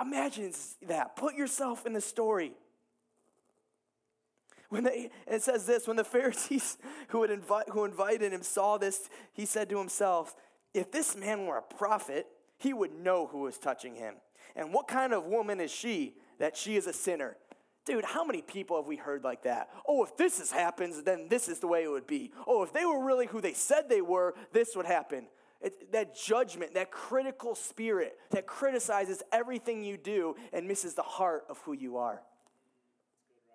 [SPEAKER 6] Imagine that. Put yourself in the story. When they, it says this when the Pharisees who, had invite, who invited him saw this, he said to himself, If this man were a prophet, he would know who was touching him. And what kind of woman is she that she is a sinner? Dude, how many people have we heard like that? Oh, if this is happens, then this is the way it would be. Oh, if they were really who they said they were, this would happen. It, that judgment, that critical spirit that criticizes everything you do and misses the heart of who you are.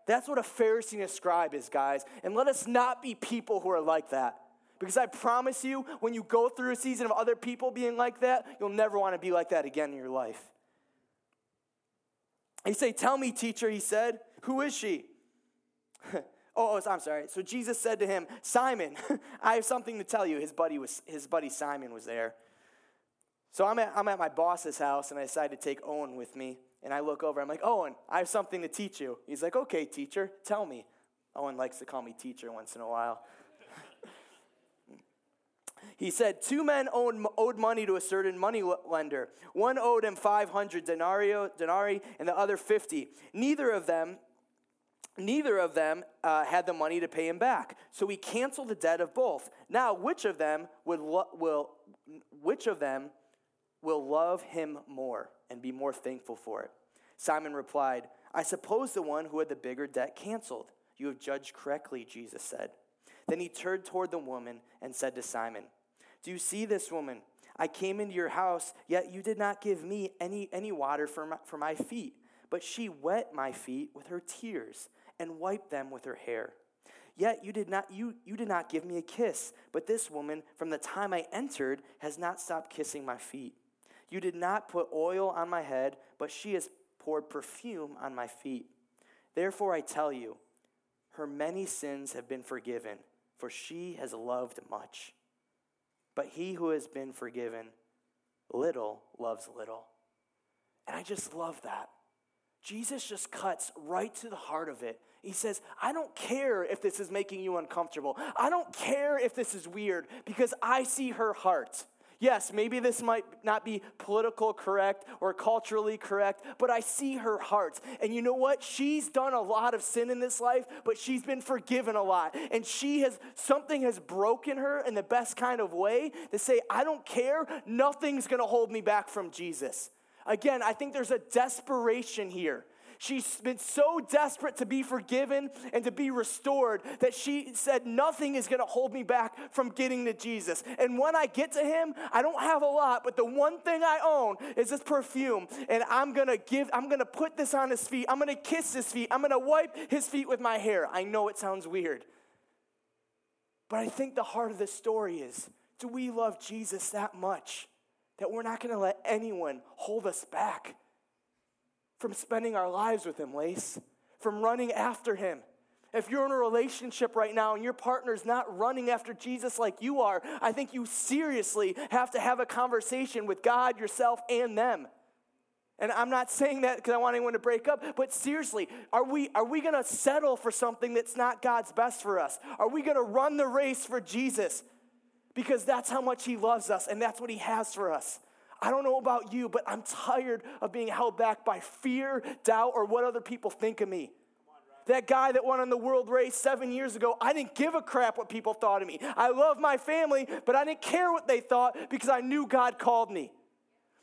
[SPEAKER 6] That's what a Pharisee and a scribe is, guys. And let us not be people who are like that. Because I promise you, when you go through a season of other people being like that, you'll never want to be like that again in your life. He say, Tell me, teacher, he said, who is she? Oh, oh, I'm sorry. So Jesus said to him, Simon, I have something to tell you. His buddy, was, his buddy Simon was there. So I'm at, I'm at my boss's house, and I decide to take Owen with me. And I look over, I'm like, Owen, I have something to teach you. He's like, okay, teacher, tell me. Owen likes to call me teacher once in a while. he said, Two men owed, owed money to a certain money lender. One owed him 500 denarii, denarii and the other 50. Neither of them neither of them uh, had the money to pay him back so he canceled the debt of both now which of them would lo- will which of them will love him more and be more thankful for it. Simon replied, I suppose the one who had the bigger debt canceled. You have judged correctly, Jesus said. Then he turned toward the woman and said to Simon, Do you see this woman? I came into your house, yet you did not give me any, any water for my, for my feet, but she wet my feet with her tears and wiped them with her hair. Yet you did not you, you did not give me a kiss, but this woman from the time I entered has not stopped kissing my feet. You did not put oil on my head, but she has poured perfume on my feet. Therefore, I tell you, her many sins have been forgiven, for she has loved much. But he who has been forgiven little loves little. And I just love that. Jesus just cuts right to the heart of it. He says, I don't care if this is making you uncomfortable. I don't care if this is weird because I see her heart. Yes, maybe this might not be political correct or culturally correct, but I see her heart. And you know what? She's done a lot of sin in this life, but she's been forgiven a lot. And she has, something has broken her in the best kind of way to say, I don't care, nothing's gonna hold me back from Jesus. Again, I think there's a desperation here She's been so desperate to be forgiven and to be restored that she said, Nothing is going to hold me back from getting to Jesus. And when I get to him, I don't have a lot, but the one thing I own is this perfume. And I'm going to give, I'm going to put this on his feet. I'm going to kiss his feet. I'm going to wipe his feet with my hair. I know it sounds weird. But I think the heart of the story is do we love Jesus that much that we're not going to let anyone hold us back? From spending our lives with Him, Lace, from running after Him. If you're in a relationship right now and your partner's not running after Jesus like you are, I think you seriously have to have a conversation with God, yourself, and them. And I'm not saying that because I want anyone to break up, but seriously, are we, are we going to settle for something that's not God's best for us? Are we going to run the race for Jesus? Because that's how much He loves us and that's what He has for us. I don't know about you, but I'm tired of being held back by fear, doubt, or what other people think of me. That guy that won on the world race seven years ago, I didn't give a crap what people thought of me. I love my family, but I didn't care what they thought because I knew God called me.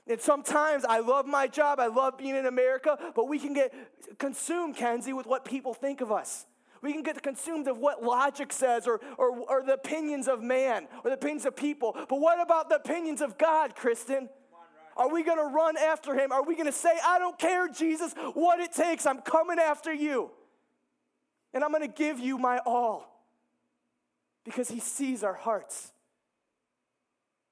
[SPEAKER 6] And sometimes I love my job, I love being in America, but we can get consumed, Kenzie, with what people think of us. We can get consumed of what logic says or, or, or the opinions of man or the opinions of people. But what about the opinions of God, Kristen? Are we going to run after him? Are we going to say, I don't care, Jesus, what it takes? I'm coming after you. And I'm going to give you my all because he sees our hearts.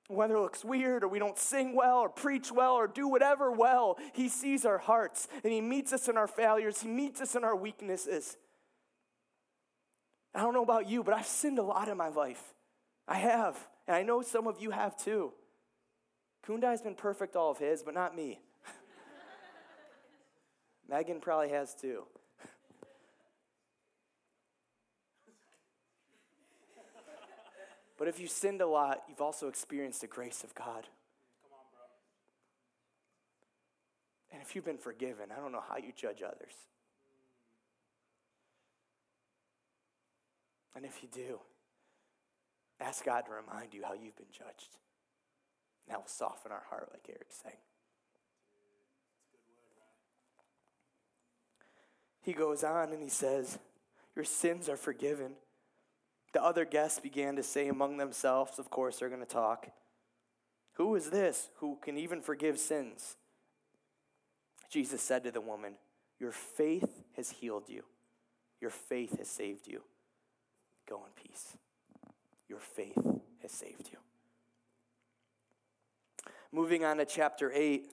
[SPEAKER 6] Whether it looks weird or we don't sing well or preach well or do whatever well, he sees our hearts and he meets us in our failures, he meets us in our weaknesses. I don't know about you, but I've sinned a lot in my life. I have. And I know some of you have too. Kunda's been perfect all of his, but not me. Megan probably has too. but if you sinned a lot, you've also experienced the grace of God. On, and if you've been forgiven, I don't know how you judge others. And if you do, ask God to remind you how you've been judged. And that will soften our heart, like Eric's saying. He goes on and he says, Your sins are forgiven. The other guests began to say among themselves, of course, they're going to talk, Who is this who can even forgive sins? Jesus said to the woman, Your faith has healed you, your faith has saved you. Go in peace. Your faith has saved you. Moving on to chapter 8,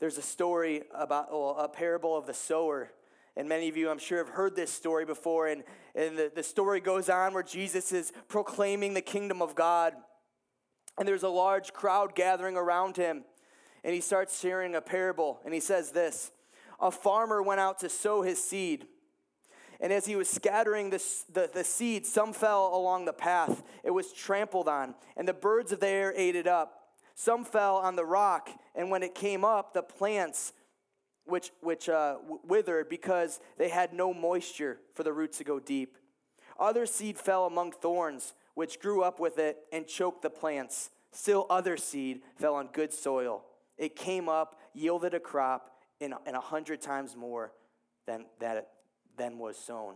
[SPEAKER 6] there's a story about well, a parable of the sower. And many of you, I'm sure, have heard this story before. And, and the, the story goes on where Jesus is proclaiming the kingdom of God. And there's a large crowd gathering around him. And he starts sharing a parable. And he says this A farmer went out to sow his seed. And as he was scattering the, the, the seed, some fell along the path. It was trampled on, and the birds of the air ate it up. Some fell on the rock, and when it came up, the plants which, which uh, withered because they had no moisture for the roots to go deep. Other seed fell among thorns, which grew up with it and choked the plants. Still, other seed fell on good soil. It came up, yielded a crop, in a hundred times more than that than was sown.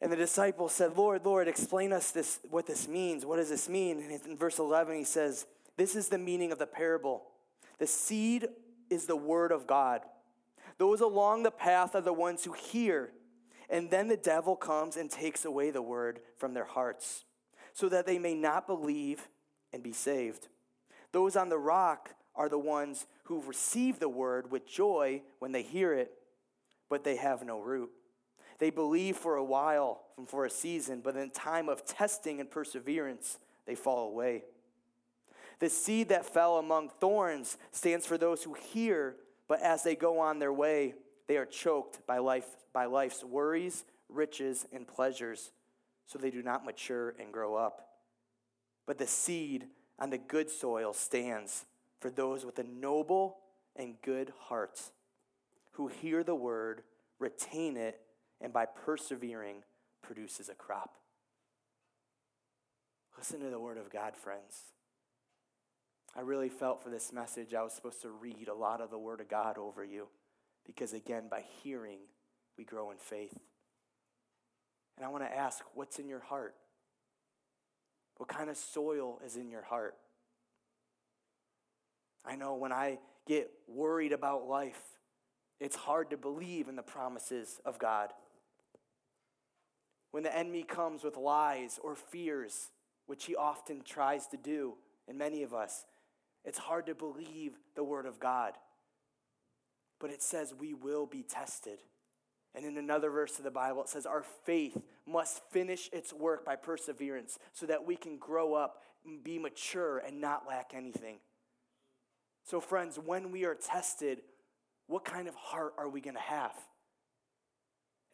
[SPEAKER 6] And the disciples said, Lord, Lord, explain us this, what this means. What does this mean? And in verse 11, he says, This is the meaning of the parable. The seed is the word of God. Those along the path are the ones who hear, and then the devil comes and takes away the word from their hearts, so that they may not believe and be saved. Those on the rock are the ones who receive the word with joy when they hear it, but they have no root. They believe for a while and for a season, but in time of testing and perseverance, they fall away. The seed that fell among thorns stands for those who hear, but as they go on their way, they are choked by, life, by life's worries, riches, and pleasures, so they do not mature and grow up. But the seed on the good soil stands for those with a noble and good heart who hear the word, retain it, and by persevering produces a crop. Listen to the word of God, friends. I really felt for this message I was supposed to read a lot of the word of God over you because, again, by hearing, we grow in faith. And I want to ask what's in your heart? What kind of soil is in your heart? I know when I get worried about life, it's hard to believe in the promises of God. When the enemy comes with lies or fears, which he often tries to do in many of us, it's hard to believe the word of God. But it says we will be tested. And in another verse of the Bible, it says our faith must finish its work by perseverance so that we can grow up and be mature and not lack anything. So, friends, when we are tested, what kind of heart are we going to have?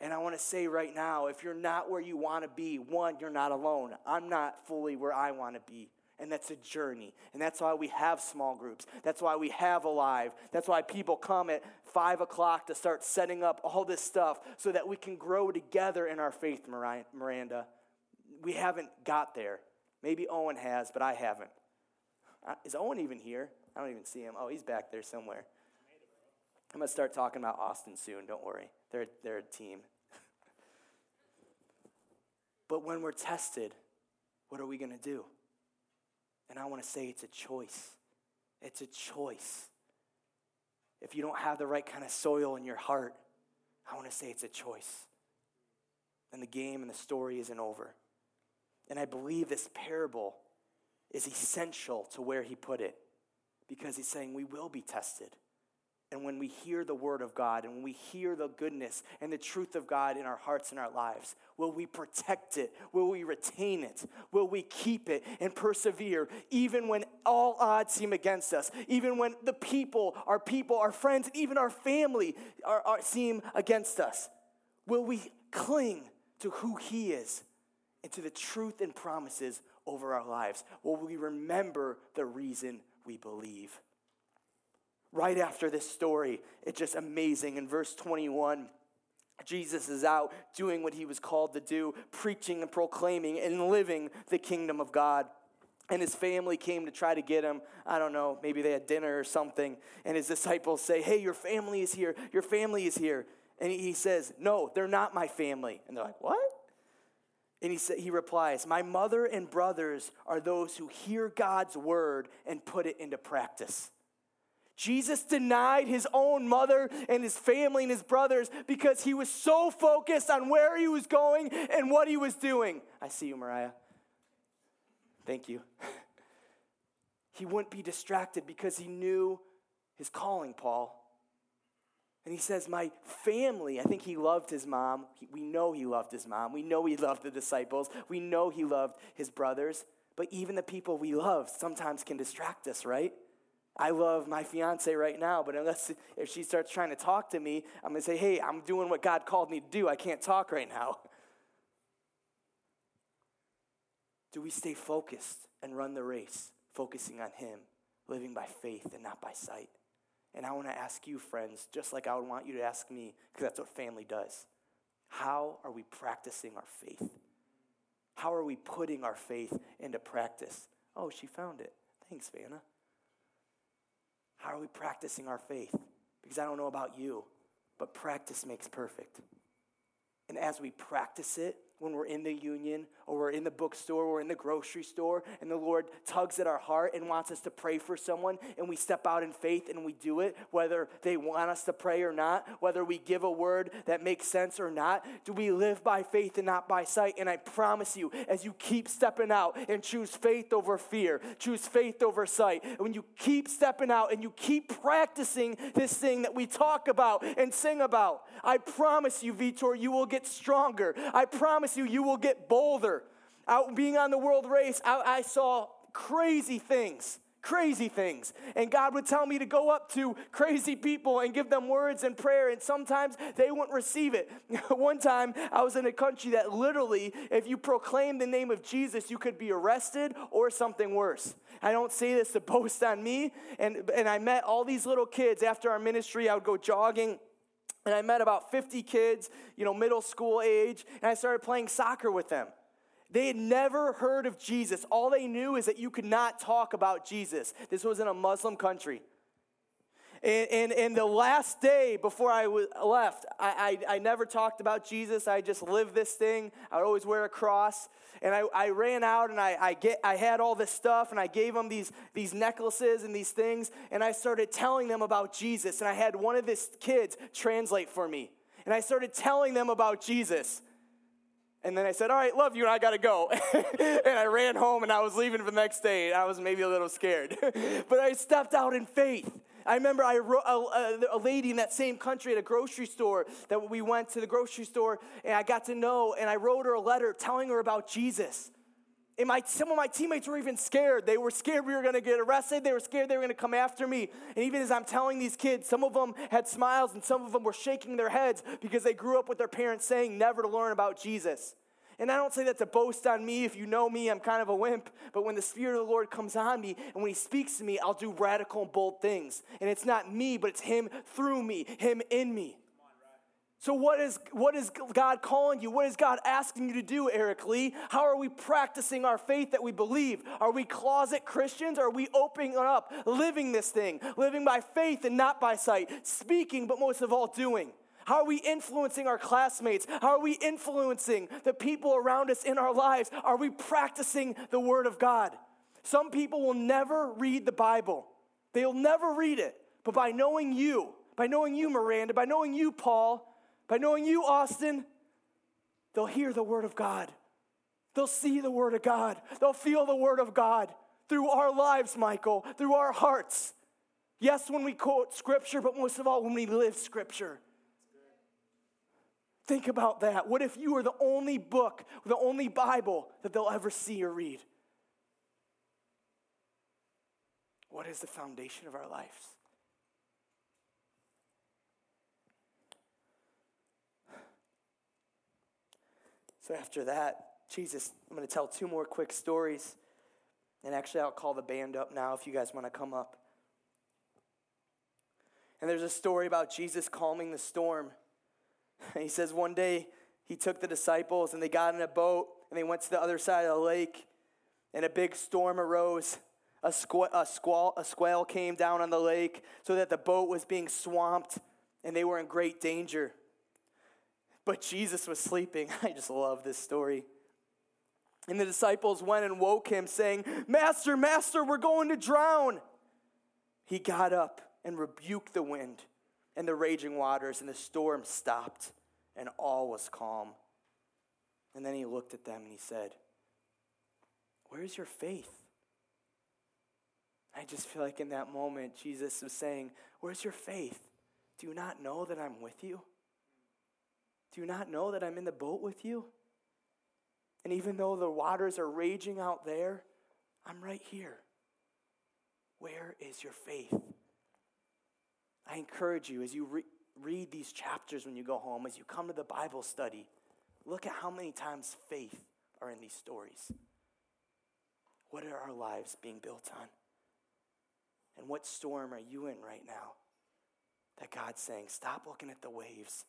[SPEAKER 6] And I want to say right now if you're not where you want to be, one, you're not alone. I'm not fully where I want to be. And that's a journey. And that's why we have small groups. That's why we have Alive. That's why people come at five o'clock to start setting up all this stuff so that we can grow together in our faith, Miranda. We haven't got there. Maybe Owen has, but I haven't. Uh, is Owen even here? I don't even see him. Oh, he's back there somewhere. I'm going to start talking about Austin soon, don't worry. They're, they're a team. but when we're tested, what are we going to do? And I want to say it's a choice. It's a choice. If you don't have the right kind of soil in your heart, I want to say it's a choice. And the game and the story isn't over. And I believe this parable is essential to where he put it because he's saying we will be tested. And when we hear the word of God and when we hear the goodness and the truth of God in our hearts and our lives, will we protect it? Will we retain it? Will we keep it and persevere even when all odds seem against us? Even when the people, our people, our friends, and even our family are, are, seem against us? Will we cling to who He is and to the truth and promises over our lives? Will we remember the reason we believe? Right after this story, it's just amazing. In verse 21, Jesus is out doing what he was called to do, preaching and proclaiming and living the kingdom of God. And his family came to try to get him. I don't know, maybe they had dinner or something. And his disciples say, Hey, your family is here. Your family is here. And he says, No, they're not my family. And they're like, What? And he, sa- he replies, My mother and brothers are those who hear God's word and put it into practice. Jesus denied his own mother and his family and his brothers because he was so focused on where he was going and what he was doing. I see you, Mariah. Thank you. He wouldn't be distracted because he knew his calling, Paul. And he says, My family, I think he loved his mom. We know he loved his mom. We know he loved the disciples. We know he loved his brothers. But even the people we love sometimes can distract us, right? I love my fiance right now, but unless if she starts trying to talk to me, I'm gonna say, Hey, I'm doing what God called me to do. I can't talk right now. Do we stay focused and run the race, focusing on Him, living by faith and not by sight? And I want to ask you, friends, just like I would want you to ask me, because that's what family does. How are we practicing our faith? How are we putting our faith into practice? Oh, she found it. Thanks, Vanna. How are we practicing our faith? Because I don't know about you, but practice makes perfect. And as we practice it, when we're in the union or we're in the bookstore or in the grocery store and the Lord tugs at our heart and wants us to pray for someone and we step out in faith and we do it, whether they want us to pray or not, whether we give a word that makes sense or not, do we live by faith and not by sight? And I promise you, as you keep stepping out and choose faith over fear, choose faith over sight, when you keep stepping out and you keep practicing this thing that we talk about and sing about, I promise you, Vitor, you will get stronger. I promise you, you will get bolder. Out being on the world race, I, I saw crazy things crazy things. And God would tell me to go up to crazy people and give them words and prayer, and sometimes they wouldn't receive it. One time, I was in a country that literally, if you proclaim the name of Jesus, you could be arrested or something worse. I don't say this to boast on me. And, and I met all these little kids after our ministry. I would go jogging. And I met about 50 kids, you know, middle school age, and I started playing soccer with them. They had never heard of Jesus. All they knew is that you could not talk about Jesus. This was in a Muslim country. And, and, and the last day before I left, I, I, I never talked about Jesus. I just lived this thing. I would always wear a cross. And I, I ran out and I, I, get, I had all this stuff and I gave them these, these necklaces and these things. And I started telling them about Jesus. And I had one of these kids translate for me. And I started telling them about Jesus. And then I said, All right, love you, and I gotta go. and I ran home and I was leaving for the next day. I was maybe a little scared. but I stepped out in faith. I remember I wrote a, a, a, lady in that same country at a grocery store that we went to the grocery store and I got to know, and I wrote her a letter telling her about Jesus. And my, some of my teammates were even scared. They were scared we were going to get arrested. They were scared they were going to come after me. And even as I'm telling these kids, some of them had smiles and some of them were shaking their heads because they grew up with their parents saying never to learn about Jesus. And I don't say that to boast on me. If you know me, I'm kind of a wimp. But when the Spirit of the Lord comes on me and when He speaks to me, I'll do radical and bold things. And it's not me, but it's Him through me, Him in me. So, what is, what is God calling you? What is God asking you to do, Eric Lee? How are we practicing our faith that we believe? Are we closet Christians? Are we opening up, living this thing, living by faith and not by sight, speaking, but most of all, doing? How are we influencing our classmates? How are we influencing the people around us in our lives? Are we practicing the Word of God? Some people will never read the Bible, they'll never read it. But by knowing you, by knowing you, Miranda, by knowing you, Paul, by knowing you, Austin, they'll hear the Word of God. They'll see the Word of God. They'll feel the Word of God through our lives, Michael, through our hearts. Yes, when we quote Scripture, but most of all, when we live Scripture. Think about that. What if you were the only book, the only Bible that they'll ever see or read? What is the foundation of our lives? So after that, Jesus, I'm going to tell two more quick stories. And actually, I'll call the band up now if you guys want to come up. And there's a story about Jesus calming the storm. He says one day he took the disciples and they got in a boat and they went to the other side of the lake, and a big storm arose. A, squ- a, squall, a squall came down on the lake so that the boat was being swamped and they were in great danger. But Jesus was sleeping. I just love this story. And the disciples went and woke him, saying, Master, Master, we're going to drown. He got up and rebuked the wind and the raging waters, and the storm stopped, and all was calm. And then he looked at them and he said, Where's your faith? I just feel like in that moment, Jesus was saying, Where's your faith? Do you not know that I'm with you? Do you not know that I'm in the boat with you? And even though the waters are raging out there, I'm right here. Where is your faith? I encourage you as you re- read these chapters when you go home, as you come to the Bible study, look at how many times faith are in these stories. What are our lives being built on? And what storm are you in right now? That God's saying, stop looking at the waves,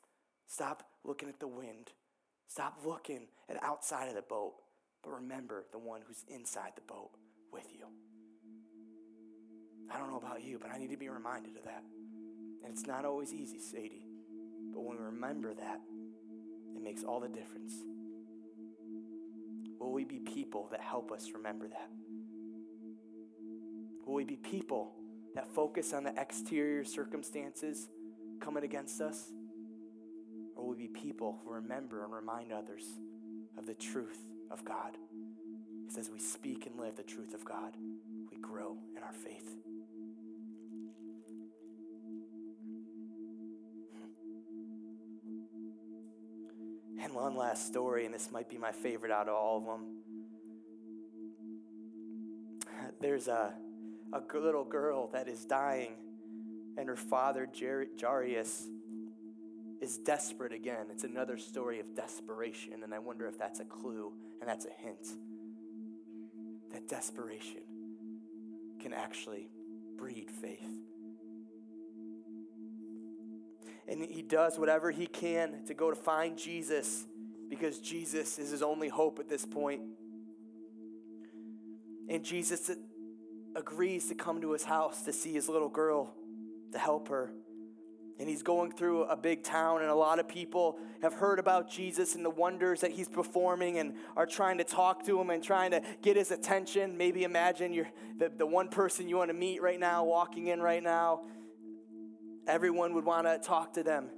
[SPEAKER 6] stop looking at the wind, stop looking at outside of the boat, but remember the one who's inside the boat with you. I don't know about you, but I need to be reminded of that. And it's not always easy, Sadie. But when we remember that, it makes all the difference. Will we be people that help us remember that? Will we be people that focus on the exterior circumstances coming against us? Or will we be people who remember and remind others of the truth of God? Because as we speak and live the truth of God, we grow in our faith. One last story, and this might be my favorite out of all of them. There's a, a little girl that is dying, and her father, Jar- Jairus, is desperate again. It's another story of desperation, and I wonder if that's a clue and that's a hint that desperation can actually breed faith. And he does whatever he can to go to find Jesus because Jesus is his only hope at this point. And Jesus agrees to come to his house to see his little girl, to help her. And he's going through a big town, and a lot of people have heard about Jesus and the wonders that he's performing and are trying to talk to him and trying to get his attention. Maybe imagine you're the, the one person you want to meet right now, walking in right now. Everyone would want to talk to them.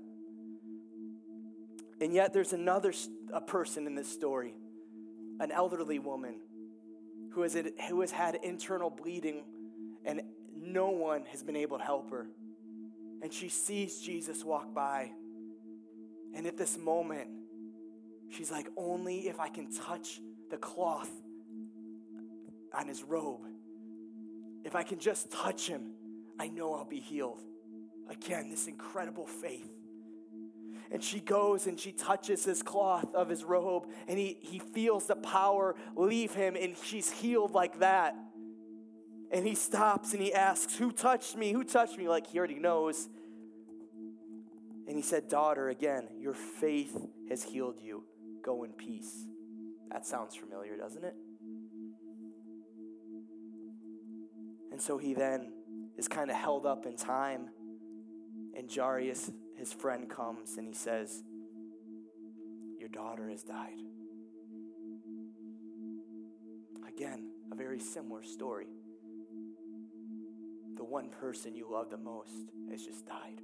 [SPEAKER 6] And yet, there's another a person in this story, an elderly woman who has, who has had internal bleeding, and no one has been able to help her. And she sees Jesus walk by. And at this moment, she's like, Only if I can touch the cloth on his robe, if I can just touch him, I know I'll be healed. Again, this incredible faith. And she goes and she touches his cloth of his robe, and he, he feels the power leave him, and she's healed like that. And he stops and he asks, Who touched me? Who touched me? Like he already knows. And he said, Daughter, again, your faith has healed you. Go in peace. That sounds familiar, doesn't it? And so he then is kind of held up in time. And Jairus, his friend, comes and he says, Your daughter has died. Again, a very similar story. The one person you love the most has just died.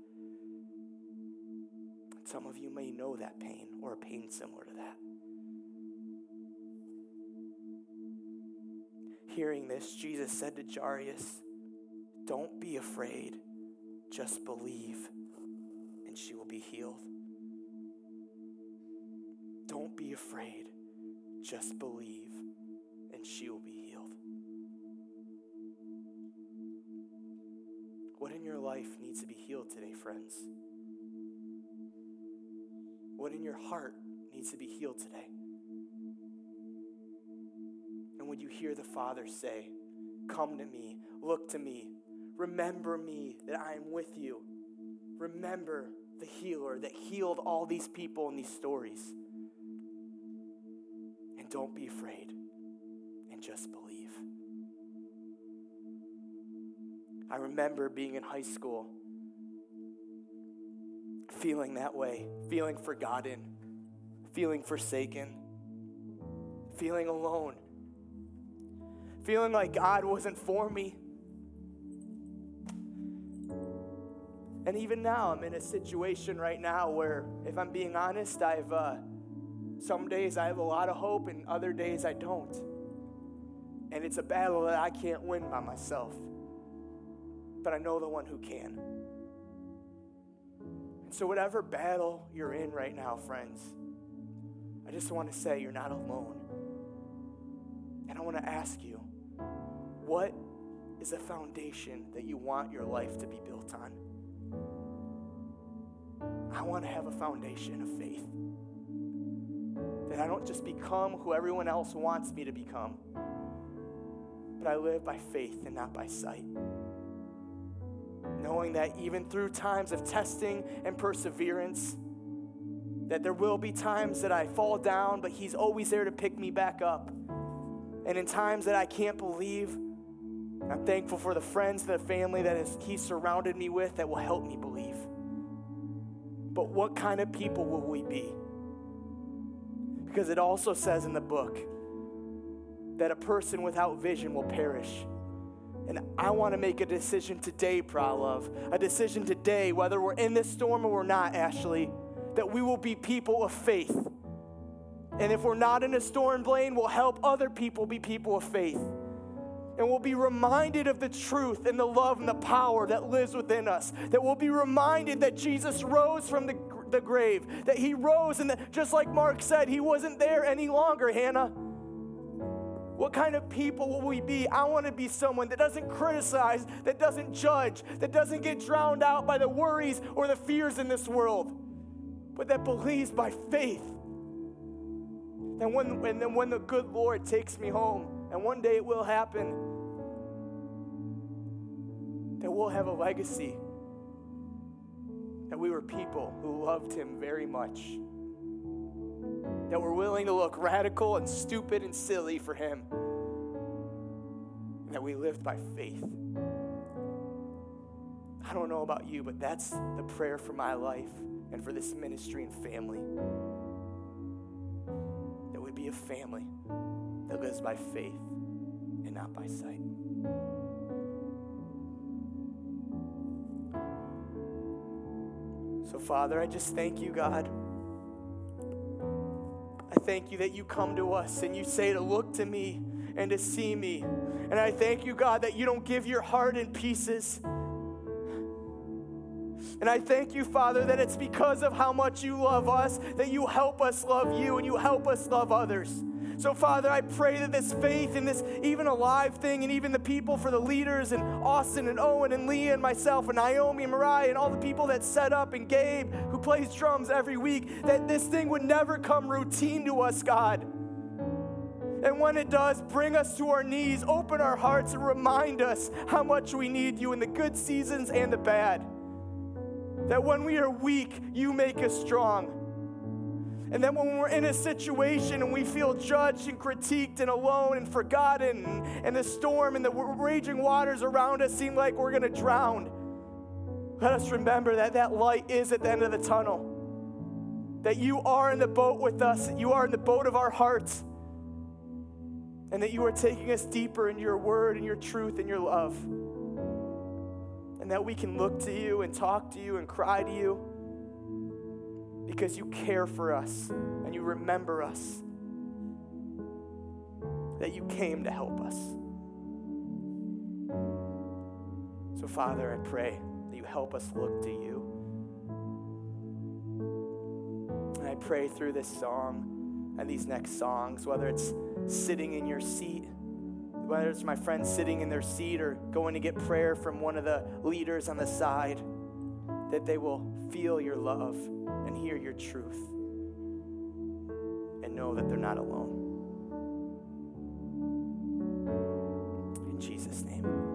[SPEAKER 6] Some of you may know that pain or a pain similar to that. Hearing this, Jesus said to Jairus, Don't be afraid, just believe, and she will be healed. Don't be afraid, just believe, and she will be healed. What in your life needs to be healed today, friends? What in your heart needs to be healed today? And would you hear the Father say, Come to me, look to me, remember me that I am with you. Remember the healer that healed all these people in these stories. And don't be afraid and just believe. I remember being in high school, feeling that way, feeling forgotten, feeling forsaken, feeling alone, feeling like God wasn't for me. And even now, I'm in a situation right now where, if I'm being honest, I've uh, some days I have a lot of hope, and other days I don't. And it's a battle that I can't win by myself. But I know the one who can. And so, whatever battle you're in right now, friends, I just want to say you're not alone. And I want to ask you, what is a foundation that you want your life to be built on? I want to have a foundation of faith. That I don't just become who everyone else wants me to become, but I live by faith and not by sight. Knowing that even through times of testing and perseverance, that there will be times that I fall down, but He's always there to pick me back up. And in times that I can't believe, I'm thankful for the friends, the family that is, He surrounded me with that will help me believe. But what kind of people will we be? Because it also says in the book that a person without vision will perish. And I want to make a decision today, Pralove, a decision today, whether we're in this storm or we're not, Ashley, that we will be people of faith. And if we're not in a storm, Blaine, we'll help other people be people of faith. And we'll be reminded of the truth and the love and the power that lives within us. That we'll be reminded that Jesus rose from the, the grave, that he rose, and that just like Mark said, he wasn't there any longer, Hannah. What kind of people will we be? I want to be someone that doesn't criticize, that doesn't judge, that doesn't get drowned out by the worries or the fears in this world, but that believes by faith. And when, and then when the good Lord takes me home, and one day it will happen, that we'll have a legacy. That we were people who loved Him very much. That were willing to look radical and stupid and silly for Him. And that we lived by faith. I don't know about you, but that's the prayer for my life and for this ministry and family. That we be a family that lives by faith and not by sight. So, Father, I just thank you, God. I thank you that you come to us and you say to look to me and to see me. And I thank you, God, that you don't give your heart in pieces. And I thank you, Father, that it's because of how much you love us that you help us love you and you help us love others. So, Father, I pray that this faith and this even alive thing, and even the people for the leaders, and Austin and Owen and Leah and myself and Naomi and Mariah and all the people that set up and Gabe who plays drums every week, that this thing would never come routine to us, God. And when it does, bring us to our knees, open our hearts, and remind us how much we need you in the good seasons and the bad. That when we are weak, you make us strong. And then when we're in a situation and we feel judged and critiqued and alone and forgotten, and the storm and the raging waters around us seem like we're going to drown, let us remember that that light is at the end of the tunnel. That you are in the boat with us, that you are in the boat of our hearts, and that you are taking us deeper in your word and your truth and your love. And that we can look to you and talk to you and cry to you because you care for us and you remember us, that you came to help us. So, Father, I pray that you help us look to you. And I pray through this song and these next songs, whether it's sitting in your seat, whether it's my friends sitting in their seat or going to get prayer from one of the leaders on the side, that they will feel your love and hear your truth and know that they're not alone.
[SPEAKER 5] In Jesus' name.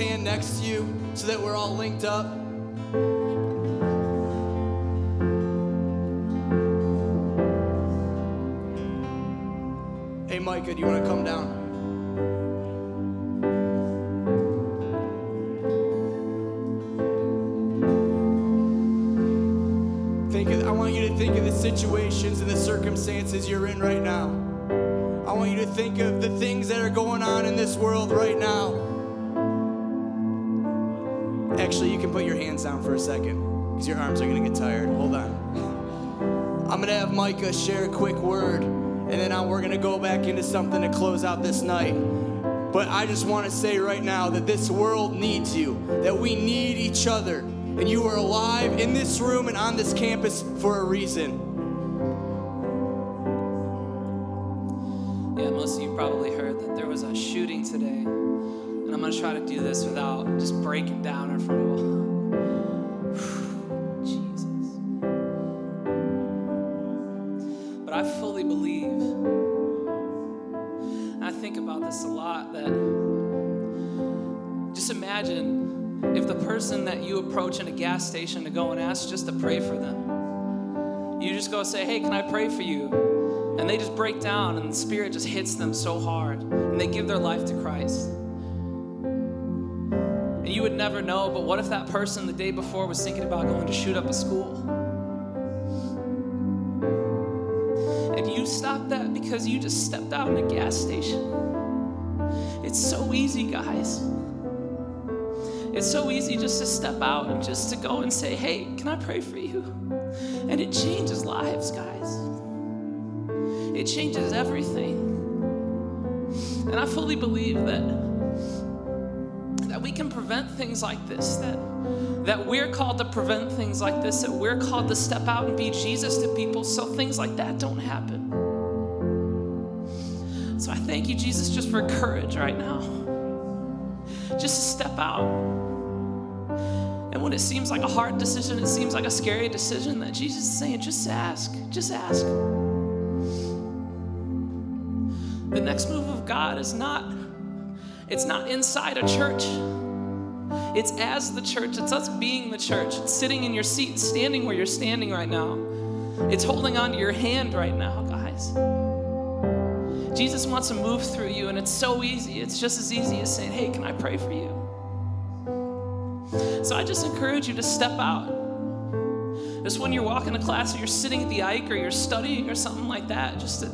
[SPEAKER 5] Hand next to you so that we're all linked up? Second because your arms are going to get tired. Hold on. I'm going to have Micah share a quick word, and then I- we're going to go back into something to close out this night. But I just want to say right now that this world needs you, that we need each other, and you are alive in this room and on this campus for a reason.
[SPEAKER 7] Yeah, most of you probably heard that there was a shooting today. And I'm going to try to do this without just breaking down in front of all. Imagine if the person that you approach in a gas station to go and ask just to pray for them. You just go say, hey, can I pray for you? and they just break down and the spirit just hits them so hard and they give their life to christ and you would never know but what if that person the day before was thinking about going to shoot up a school and you stopped that because you just stepped out in a gas station it's so easy guys it's so easy just to step out and just to go and say hey can i pray for you and it changes lives guys it changes everything. And I fully believe that that we can prevent things like this, that that we're called to prevent things like this, that we're called to step out and be Jesus to people so things like that don't happen. So I thank you, Jesus, just for courage right now. Just to step out. And when it seems like a hard decision, it seems like a scary decision, that Jesus is saying, just ask, just ask. The next move of God is not it's not inside a church. It's as the church. It's us being the church. It's sitting in your seat, standing where you're standing right now. It's holding on to your hand right now, guys. Jesus wants to move through you, and it's so easy. It's just as easy as saying, Hey, can I pray for you? So I just encourage you to step out. Just when you're walking to class or you're sitting at the Ike or you're studying or something like that, just to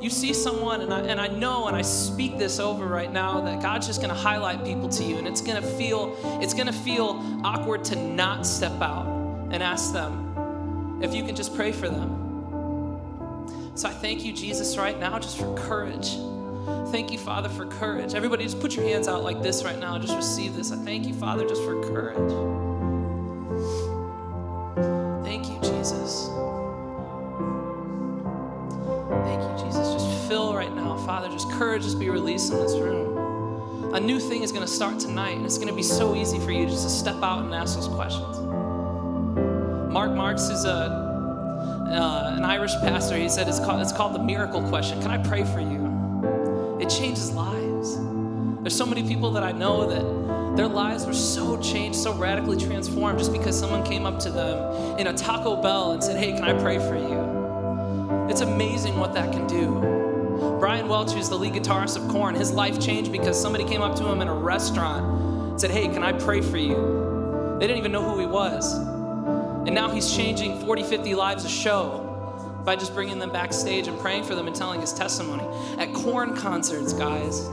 [SPEAKER 7] you see someone, and I, and I know and I speak this over right now that God's just going to highlight people to you, and it's going to feel it's going to feel awkward to not step out and ask them if you can just pray for them. So I thank you, Jesus, right now, just for courage. Thank you, Father, for courage. Everybody, just put your hands out like this right now. Just receive this. I thank you, Father, just for courage. Thank you, Jesus. Thank you, Jesus. Just fill right now, Father. Just courage, just be released in this room. A new thing is going to start tonight, and it's going to be so easy for you just to step out and ask those questions. Mark Marx is a uh, an Irish pastor. He said it's called it's called the miracle question. Can I pray for you? It changes lives. There's so many people that I know that their lives were so changed, so radically transformed just because someone came up to them in a Taco Bell and said, "Hey, can I pray for you?" It's amazing what that can do. Brian Welch, who's the lead guitarist of Korn, his life changed because somebody came up to him in a restaurant and said, Hey, can I pray for you? They didn't even know who he was. And now he's changing 40, 50 lives a show by just bringing them backstage and praying for them and telling his testimony. At Korn concerts, guys.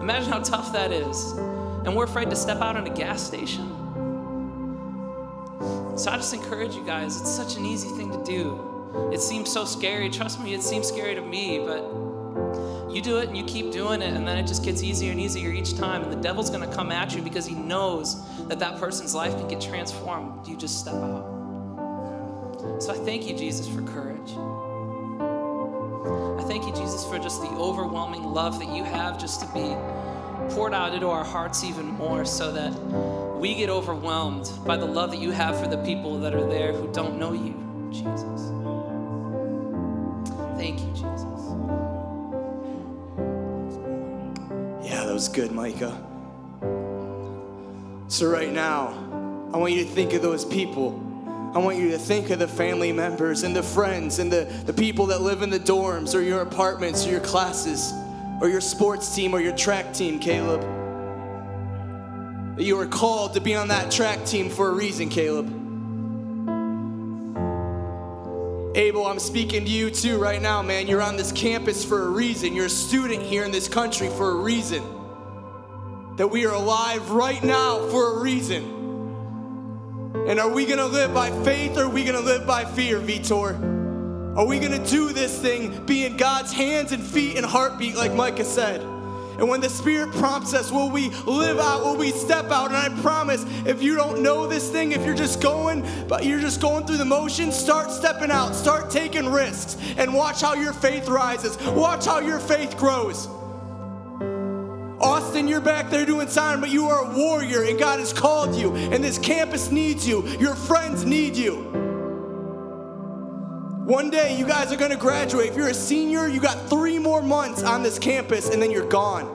[SPEAKER 7] Imagine how tough that is. And we're afraid to step out in a gas station. So I just encourage you guys, it's such an easy thing to do. It seems so scary. Trust me, it seems scary to me, but you do it and you keep doing it, and then it just gets easier and easier each time. And the devil's going to come at you because he knows that that person's life can get transformed. You just step out. So I thank you, Jesus, for courage. I thank you, Jesus, for just the overwhelming love that you have just to be poured out into our hearts even more so that we get overwhelmed by the love that you have for the people that are there who don't know you, Jesus. Thank you, Jesus.
[SPEAKER 5] Yeah, that was good, Micah. So, right now, I want you to think of those people. I want you to think of the family members and the friends and the, the people that live in the dorms or your apartments or your classes or your sports team or your track team, Caleb. That you are called to be on that track team for a reason, Caleb. Abel, I'm speaking to you too right now, man. You're on this campus for a reason. You're a student here in this country for a reason. That we are alive right now for a reason. And are we gonna live by faith or are we gonna live by fear, Vitor? Are we gonna do this thing, be in God's hands and feet and heartbeat, like Micah said? And when the Spirit prompts us, will we live out? Will we step out? And I promise, if you don't know this thing, if you're just going, but you're just going through the motions, start stepping out, start taking risks, and watch how your faith rises. Watch how your faith grows. Austin, you're back there doing sign, but you are a warrior, and God has called you, and this campus needs you. Your friends need you. One day, you guys are gonna graduate. If you're a senior, you got three more months on this campus, and then you're gone.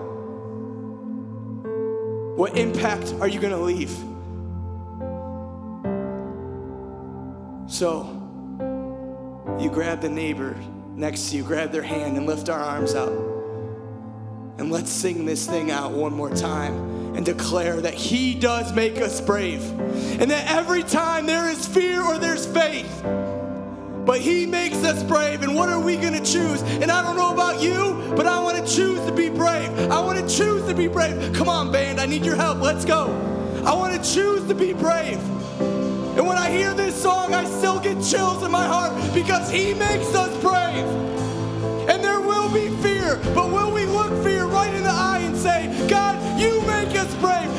[SPEAKER 5] What impact are you gonna leave? So, you grab the neighbor next to you, grab their hand, and lift our arms out. And let's sing this thing out one more time and declare that He does make us brave. And that every time there is fear or there's faith, but He makes us brave. And what are we going to choose? And I don't know about you, but I want to choose to be brave. I want to choose to be brave. Come on, band, I need your help. Let's go. I want to choose to be brave. And when I hear this song, I still get chills in my heart because He makes us brave. And there will be fear, but will we look fear say, God, you make us brave?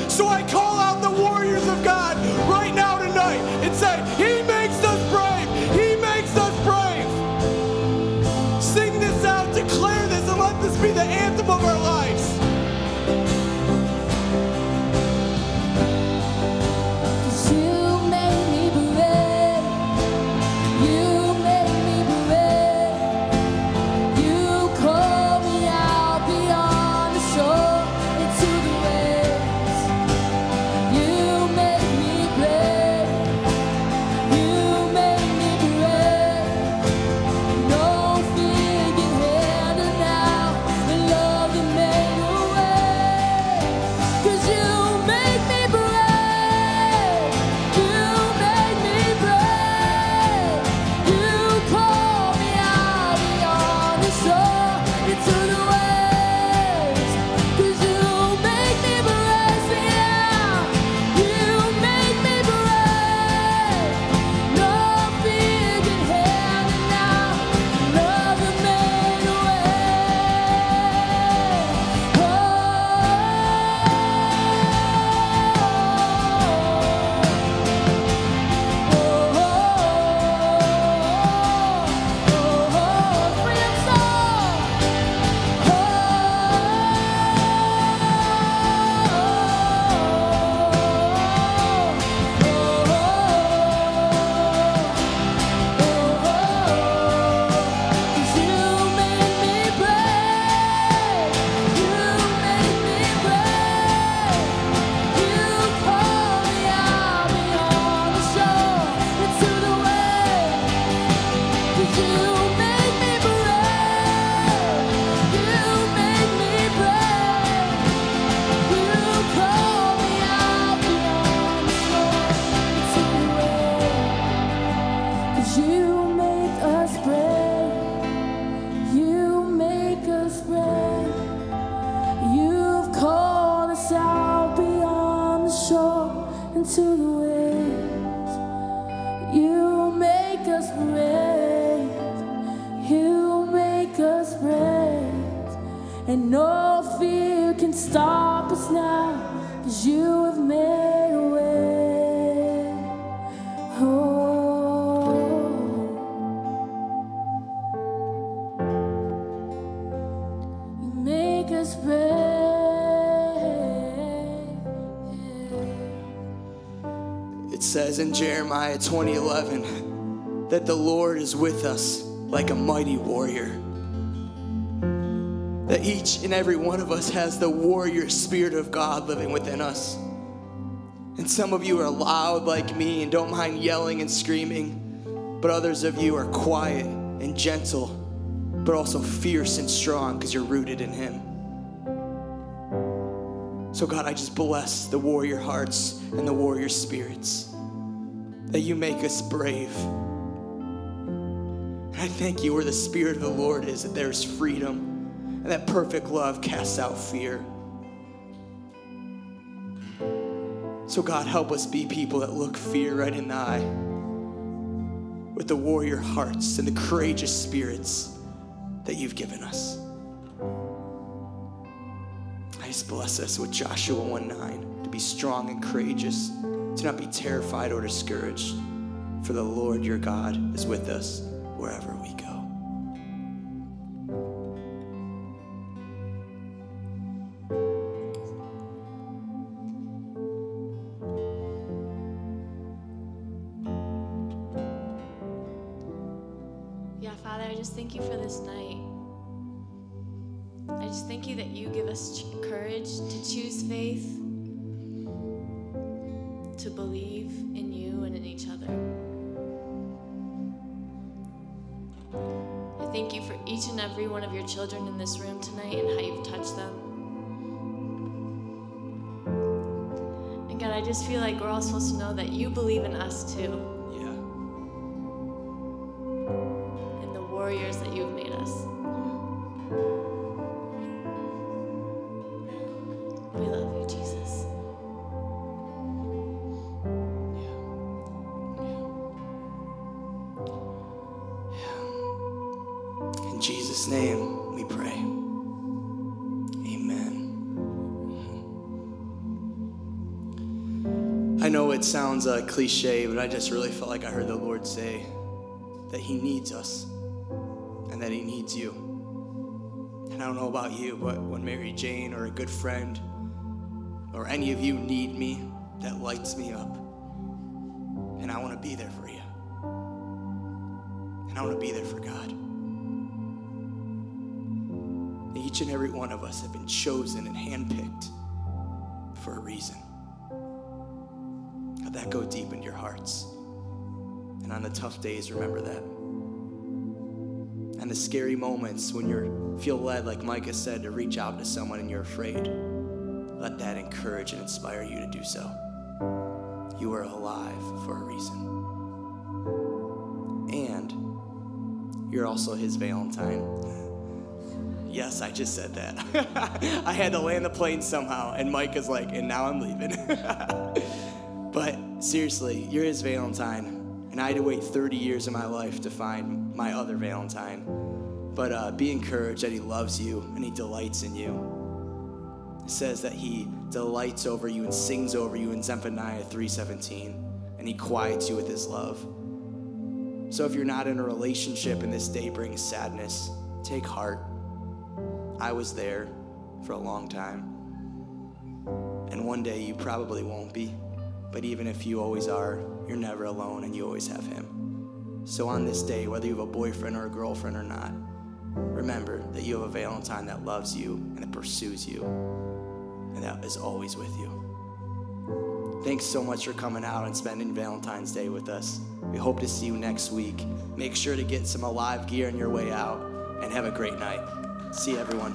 [SPEAKER 6] Jeremiah 20:11 that the Lord is with us like a mighty warrior. That each and every one of us has the warrior spirit of God living within us. And some of you are loud like me and don't mind yelling and screaming, but others of you are quiet and gentle, but also fierce and strong because you're rooted in Him. So, God, I just bless the warrior hearts and the warrior spirits that you make us brave. And I thank you where the Spirit of the Lord is, that there's freedom, and that perfect love casts out fear. So, God, help us be people that look fear right in the eye with the warrior hearts and the courageous spirits that you've given us. I just bless us with Joshua 1 9 to be strong and courageous, to not be terrified or discouraged, for the Lord your God is with us wherever we go.
[SPEAKER 8] Yeah, Father, I just thank you for this night. I just thank you that you give us courage to choose faith, to believe in you and in each other. I thank you for each and every one of your children in this room tonight and how you've touched them. And God, I just feel like we're all supposed to know that you believe in us too.
[SPEAKER 6] Sounds uh, cliche, but I just really felt like I heard the Lord say that He needs us and that He needs you. And I don't know about you, but when Mary Jane or a good friend or any of you need me, that lights me up. And I want to be there for you. And I want to be there for God. Each and every one of us have been chosen and handpicked for a reason. That go deep into your hearts. And on the tough days, remember that. And the scary moments when you feel led, like Micah said, to reach out to someone and you're afraid, let that encourage and inspire you to do so. You are alive for a reason. And you're also his Valentine. Yes, I just said that. I had to land the plane somehow, and Mike is like, and now I'm leaving. but seriously, you're his Valentine, and I had to wait 30 years of my life to find my other Valentine. But uh, be encouraged that he loves you and he delights in you. It says that he delights over you and sings over you in Zephaniah 3:17, and he quiets you with his love. So if you're not in a relationship and this day brings sadness, take heart. I was there for a long time. And one day you probably won't be. But even if you always are, you're never alone and you always have him. So on this day, whether you have a boyfriend or a girlfriend or not, remember that you have a Valentine that loves you and that pursues you and that is always with you. Thanks so much for coming out and spending Valentine's Day with us. We hope to see you next week. Make sure to get some alive gear on your way out and have a great night. See everyone.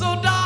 [SPEAKER 9] so dark.